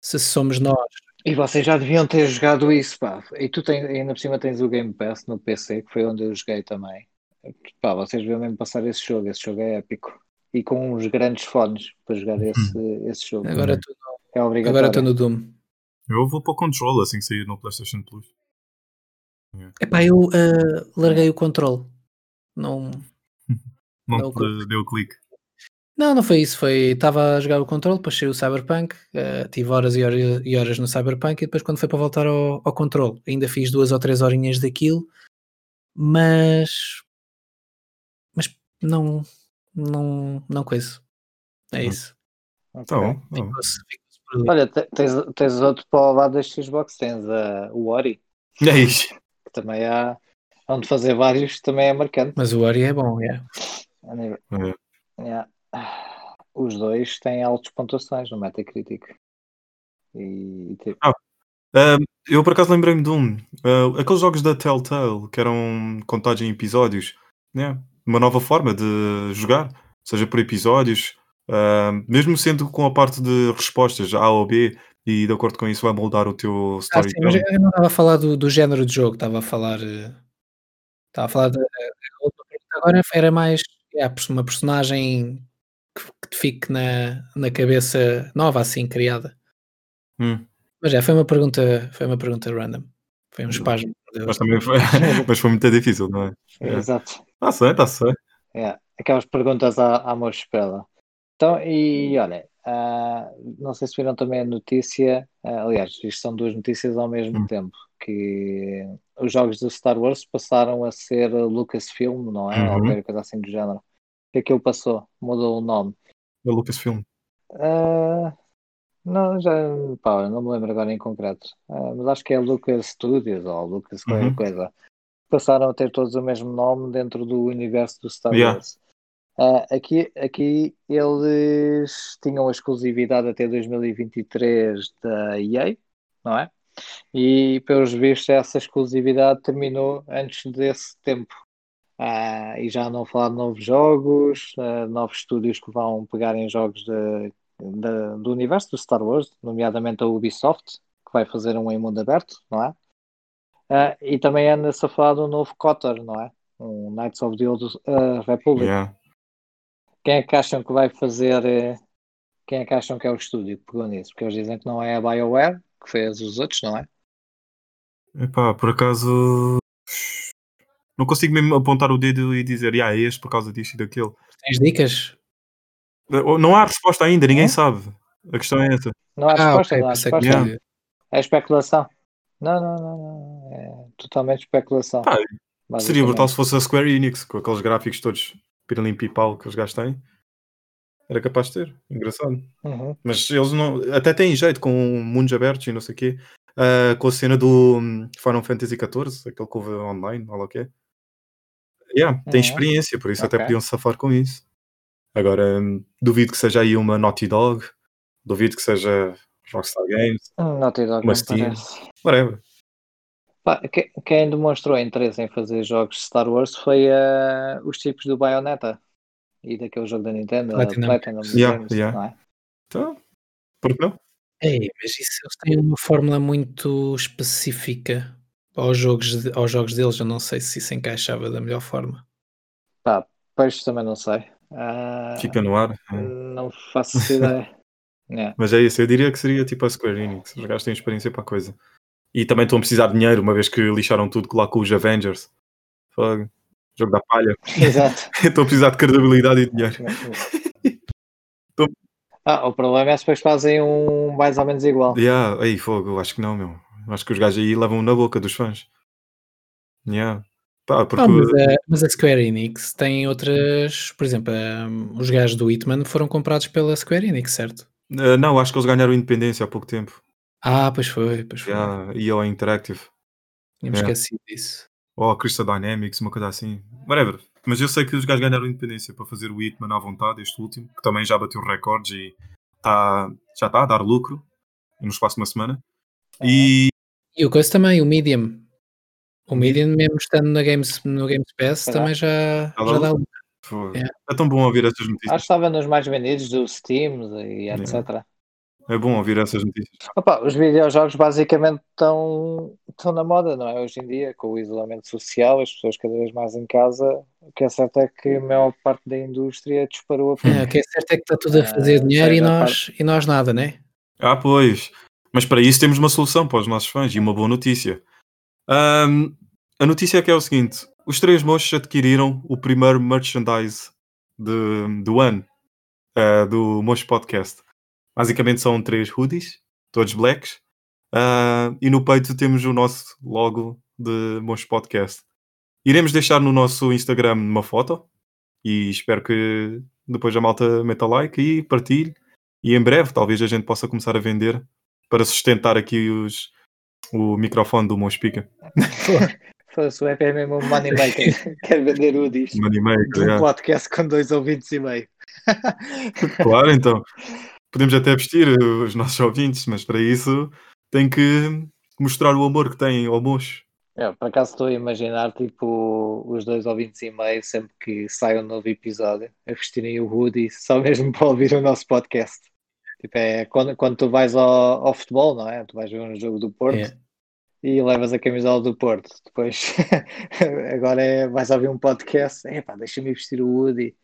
se somos nós. E vocês já deviam ter jogado isso, pá. E tu tens, ainda por cima tens o Game Pass no PC, que foi onde eu joguei também. Pá, vocês deviam mesmo passar esse jogo, esse jogo é épico. E com uns grandes fones para jogar esse, esse jogo. Agora estou é agora obrigatório. estou no Doom. Eu vou para o Control assim que sair no PlayStation Plus. Epá, eu ah, larguei o controle. Não, Não Não, deu clique. Não, não foi isso. Foi estava a jogar o controle, depois saiu o Cyberpunk, eh, tive horas e horas, e horas no Cyberpunk e depois quando foi para voltar ao, ao controle, ainda fiz duas ou três horinhas daquilo, mas mas não não não coisa. É Hum. isso. Tá bom. ali. Olha, te- tens, tens outro para o lado das Xbox, tens a, o Ori, é isso. que também há onde fazer vários, também é marcante. Mas o Ori é bom, é. A nível- É. yeah. Os dois têm altas pontuações no Metacritic. E, tipo, Ah, eu por acaso lembrei-me de um. ah, aqueles jogos da Telltale que eram contados em episódios. Né? Uma nova forma de jogar, seja por episódios, ah, mesmo sendo com a parte de respostas A ou B, e de acordo com isso vai moldar o teu Ah, sim, mas storytelling. eu não estava a falar do, do género de jogo, estava a falar eh, estava a falar outra pergunta agora era mais é, uma personagem que, que te fique na, na cabeça nova, assim, criada. Hum, Mas é, foi uma pergunta, foi uma pergunta random. Foi um espasmo. mas também foi, mas foi muito difícil, não é? É. exato. Está certo, está certo. É, aquelas perguntas à, à moça espela. Então, e olha, ah, não sei se viram também a notícia, ah, aliás, isto são duas notícias ao mesmo Hum. tempo, que os jogos do Star Wars passaram a ser Lucasfilm, não é? Ou Uhum. qualquer coisa assim do género. O que é que ele passou? Mudou o nome. É o Lucasfilm. Ah, não, já, pá, não me lembro agora em concreto, Ah, mas acho que é Lucas Studios ou Lucas qualquer Uhum. coisa. Passaram a ter todos o mesmo nome dentro do universo do Star Yeah. Wars. Ah, aqui, aqui eles tinham a exclusividade até 2023 da EA, não é? E pelos vistos essa exclusividade terminou antes desse tempo. Ah, e já não falar de novos jogos, ah, novos estúdios que vão pegar em jogos de, de- do universo do Star Wars, nomeadamente a Ubisoft, que vai fazer um em mundo aberto, não é? Ah, e também anda-se a falar do novo KOTOR, não é? Um Knights of the Old ah, Republic. Yeah. Quem é que acham que vai fazer? eh, Quem é que acham que é o estúdio que pegou nisso? Porque eles dizem que não é a BioWare, que fez os outros, não é? Epá, por acaso. Não consigo mesmo apontar o dedo e dizer, ah, é este por causa disto e daquilo. Tens dicas? Não há resposta ainda, ninguém sabe. A questão é essa. Não há Ah, resposta, ok, não há resposta. Yeah. É especulação. Não, não, não, não. É totalmente especulação. Pá, Seria brutal se fosse a Square Enix, com aqueles gráficos todos pirilim pipal que os gajos têm. Era capaz de ter. Engraçado. Uhum. Mas eles não. Até têm jeito com mundos abertos e não sei o quê. Ah, com a cena do hum, Final Fantasy XIV, aquele que houve online, olha o que é. Yeah, tem Uhum. experiência, por isso até Ok. podiam se safar com isso. Agora, hum, duvido que seja aí uma Naughty Dog, duvido que seja Rockstar Games, Naughty Dog Uma Steam. whatever. Pá, que- quem demonstrou interesse em fazer jogos de Star Wars foi ah, os tipos do Bayonetta e daquele jogo da Nintendo, a Platinum. Platinum Yeah, Games, yeah. não é? Então, por que não? Ei, mas isso eles têm uma fórmula muito específica aos jogos, de- aos jogos deles. Eu não sei se isso encaixava da melhor forma. Pá, pois também não sei. Ah, Fica no ar. é. não faço ideia. Yeah. Mas é isso, eu diria que seria tipo a Square Enix. Os gajos têm experiência para a coisa. E também estão a precisar de dinheiro, uma vez que lixaram tudo lá com os Avengers. Fogo. Jogo da palha. Exato. Estão a precisar de credibilidade e dinheiro. Ah, o problema é se depois fazem um mais ou menos igual. Yeah, aí, fogo, eu acho que não, meu. Acho que os gajos aí levam na boca dos fãs. Yeah. Pá, porque. Ah, mas, a, mas a Square Enix tem outras. Por exemplo, um, os gajos do Hitman foram comprados pela Square Enix, certo? eh, não, acho que eles ganharam independência há pouco tempo. Ah, pois foi, pois foi. Yeah, e ao Interactive. Tínhamos yeah. esquecido disso. Ou a Crystal Dynamics, uma coisa assim. Whatever. Mas eu sei que os gajos ganharam independência para fazer o Hitman à vontade, este último, que também já bateu recordes e tá, já está a dar lucro no espaço de uma semana. E E o coisa também, o Medium. O Medium, mesmo estando na Games, no Games Pass, também já, Já já dá lucro? Yeah. é tão bom ouvir essas Acho que notícias. estava nos mais vendidos do Steam e etc. É bom ouvir essas notícias. Opa, os videojogos basicamente estão, estão na moda, não é? Hoje em dia, com o isolamento social, as pessoas cada vez mais em casa, o que é certo é que a maior parte da indústria disparou a. É, o que é certo é que está tudo a Ah, fazer dinheiro e seja, a nós, e nós nada, né? Ah, pois. Mas para isso temos uma solução para os nossos fãs e uma boa notícia. Ahm, a notícia é que é o seguinte: os três moços adquiriram o primeiro merchandise de, do ano ah, do Mocho Podcast. Basicamente são três hoodies, todos blacks, ah, e no peito temos o nosso logo de Mocho Podcast. Iremos deixar no nosso Instagram uma foto e espero que depois a malta meta like e partilhe. E em breve talvez a gente possa começar a vender para sustentar aqui os, o microfone do Monspica. Fosse o EP é mesmo um moneymaker, quer vender o disco Moneymaker, um yeah. podcast com dois ouvintes e meio. Claro, então. Podemos até vestir os nossos ouvintes, mas para isso tem que mostrar o amor que têm ao mocho. Eu, por acaso estou a imaginar tipo os dois ouvintes e meio sempre que sai um novo episódio a vestirem o hoodie só mesmo para ouvir o nosso podcast. Tipo, é quando, quando tu vais ao, ao futebol, não é? Tu vais ver um jogo do Porto É. e levas a camisola do Porto. Depois agora é, vais ouvir um podcast. Epá, deixa-me vestir o hoodie.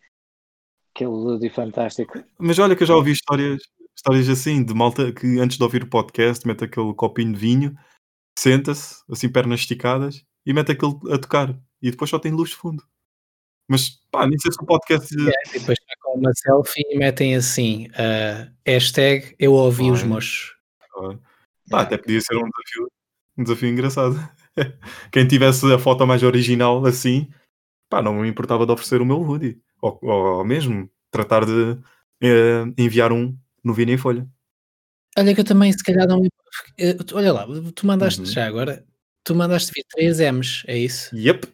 Aquele hoodie fantástico. Mas olha que eu já ouvi histórias, histórias assim, de malta que antes de ouvir o podcast mete aquele copinho de vinho, senta-se, assim, pernas esticadas, e mete aquele a tocar. E depois só tem luz de fundo. Mas pá, nem sei se o podcast. É, e depois com uma selfie e metem assim: ah, hashtag eu ouvi os Olha. mochos. Pá, até podia ser um desafio, um desafio engraçado. Quem tivesse a foto mais original assim, pá, não me importava de oferecer o meu hoodie. Ou, ou mesmo tratar de eh, enviar um no Vina em Folha. Olha que eu também se calhar não eh, Olha lá, tu mandaste Uhum. já agora, tu mandaste vir 3 M's, é isso? Yep.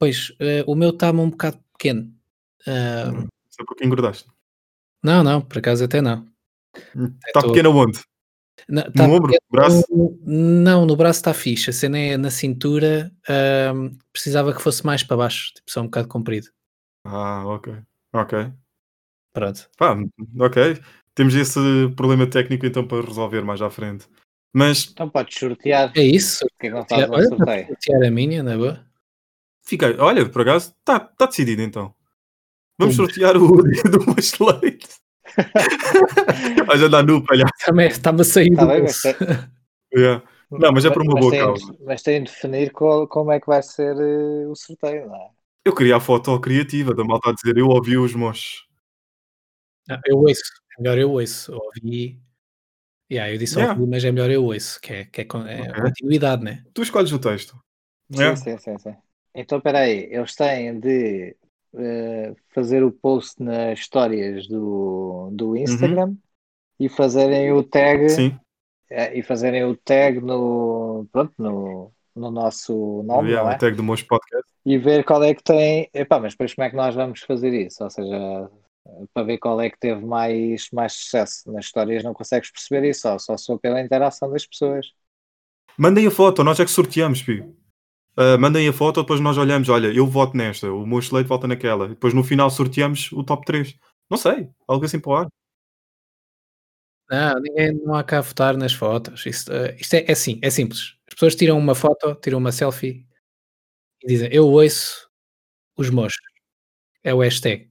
Pois, eh, o meu está-me um bocado pequeno. Ah, Só porque engordaste. não, não, por acaso até não. Está tô- pequeno aonde? Não, No tá ombro? pequeno- Braço? Não, no braço está fixe. A cena é na cintura. ahm, precisava que fosse mais para baixo, tipo só um bocado comprido. Ah, ok. Ok. Pronto. Pá, ok. Temos esse problema técnico então para resolver mais à frente. Mas Então podes sortear. É isso. Porque é que não fazes Olha, sorteio? para sortear a minha, na boa. Fica, olha, por acaso, está tá decidido então. Vamos sortear o do Macheleite. Vais andar nu, palhaço. Também está-me a sair Tá do bem, bolso. mas Yeah. Não, mas é por uma boa tem, causa. Mas tem de definir qual- como é que vai ser eh, o sorteio, não é? Eu queria a foto criativa da malta a dizer eu ouvi os mochos. Não, eu ouço. É melhor eu ouço. Ouvi. Yeah, eu disse Yeah. ouvi, mas é melhor eu ouço, que é, que é, é Ok. continuidade, né? Tu escolhes o texto. Sim, Yeah. sim, sim, sim. Então, espera aí, eles têm de eh, fazer o post nas histórias do, do Instagram e fazerem o tag Sim. eh, e fazerem o tag no, pronto, no, no nosso nome, Yeah, não é? o tag do Mocho Podcast. E ver qual é que tem. Epá, mas depois como é que nós vamos fazer isso? Ou seja, para ver qual é que teve mais, mais sucesso. Nas histórias não consegues perceber isso, só, só for pela interação das pessoas. Mandem a foto, nós é que sorteamos, Pio. Ah, mandem a foto, depois nós olhamos, olha, eu voto nesta, o Mocho Leite volta naquela. Depois no final sorteamos o top 3. Não sei, algo assim para o ar. Não, ninguém não há cá votar nas fotos. Isto, eh, isto é, é assim, é simples. As pessoas tiram uma foto, tiram uma selfie e dizem eu ouço os mochos. É o hashtag.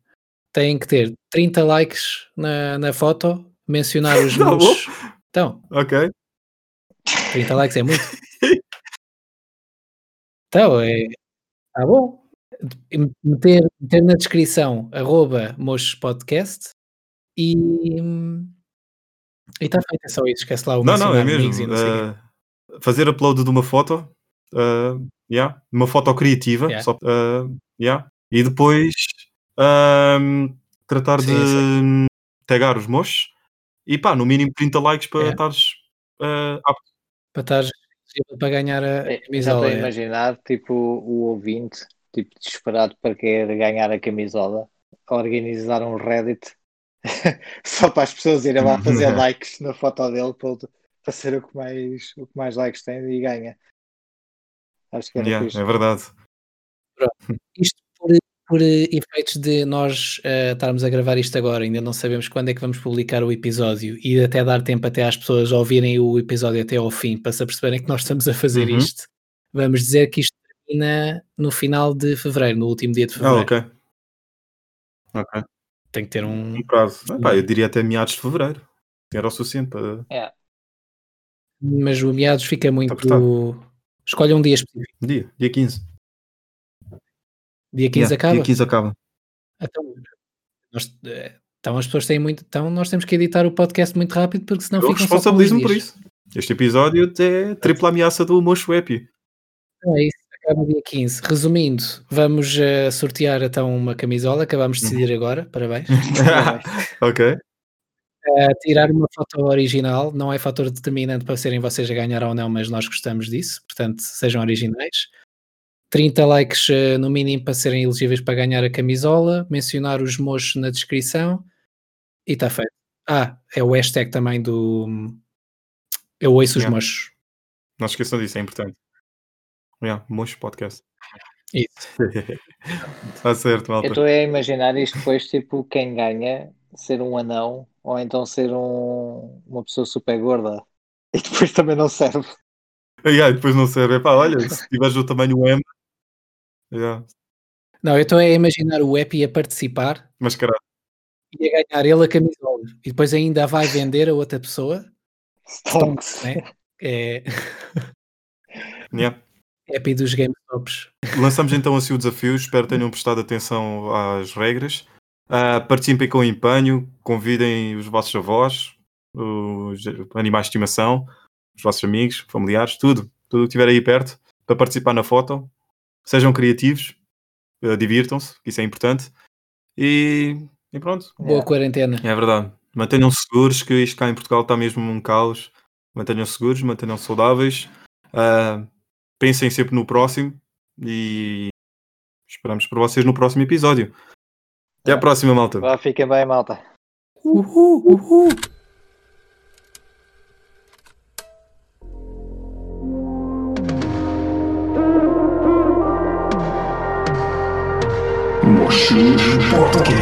Têm que ter 30 likes na, na foto, mencionar os Tá mochos. Então, Ok. 30 likes é muito. Então, é. Tá bom. Meter, meter na descrição arroba mochos podcast e. E está feito, é só isso. Esquece lá o Não, não, é mesmo. não. Ah, fazer upload de uma foto, ah, yeah, uma foto criativa, Yeah. só, ah, yeah. e depois ahm, tratar Sim, de tagar os mochos e pá, no mínimo 30 likes para Yeah. estares apto. Para estar elegível para ganhar a É, Já estou camisola. a é. imaginar, tipo, o ouvinte, tipo, desesperado para querer ganhar a camisola, organizar um Reddit só para as pessoas irem lá fazer likes na foto dele para, para ser o que, mais, o que mais likes tem e ganha. Acho que era Yeah, é verdade. Isto por, eh, efeitos de nós eh, estarmos a gravar isto agora, ainda não sabemos quando é que vamos publicar o episódio e até dar tempo até às pessoas ouvirem o episódio até ao fim para se aperceberem que nós estamos a fazer Uhum. isto. Vamos dizer que isto termina no final de fevereiro, no último dia de Ah, fevereiro. ok. Ok. Tem que ter um. Um prazo. Ah, pá, eu diria até meados de fevereiro. Era o suficiente para. É, Mas o meados fica muito. apertado. Escolha um dia específico. Dia, dia 15. Dia 15 Yeah, acaba. Dia 15 acaba. Então, nós- eh, então as pessoas têm muito. Então nós temos que editar o podcast muito rápido porque senão Eu ficam só com responsabilizo-me por isso. Este episódio é tripla ameaça do Mocho Epi. Então é isso, acaba dia 15. Resumindo, vamos eh, sortear então uma camisola, acabamos de Uhum. decidir agora, parabéns. ok. Eh, tirar uma foto original não é fator determinante para serem vocês a ganhar ou não, mas nós gostamos disso, portanto sejam originais. 30 likes eh, no mínimo para serem elegíveis para ganhar a camisola, mencionar os mochos na descrição e está feito. Ah, é o hashtag também do Eu ouço os Yeah. mochos. Não se esqueçam disso, é importante. Yeah, Mocho Podcast. Isso. Está certo, Eu malta. estou a imaginar isto depois, tipo, quem ganha ser um anão ou então ser um, uma pessoa super gorda e depois também não serve. Yeah, depois não serve. Epá, olha, se tiveres o tamanho M. Yeah. Não, eu estou a imaginar o Epi a participar Mas caralho. e a ganhar ele a camisola e depois ainda vai vender a outra pessoa. Stonks. Né? É Yeah. Epi dos GameStops. Lançamos então assim o desafio. Espero que tenham prestado atenção às regras. Ah, participem com empenho. Convidem os vossos avós, os animais de estimação, os vossos amigos, familiares, tudo. Tudo que estiver aí perto para participar na foto. Sejam criativos. ah, Divirtam-se, isso é importante. E, e pronto. Boa Yeah. quarentena. É verdade. Mantenham-se seguros, que isto cá em Portugal está mesmo um caos. Mantenham-se seguros, mantenham-se saudáveis. Ah, pensem sempre no próximo e esperamos por vocês no próximo episódio. Até à próxima, malta. Fiquem bem, malta. Uhul, uhul. Podcast.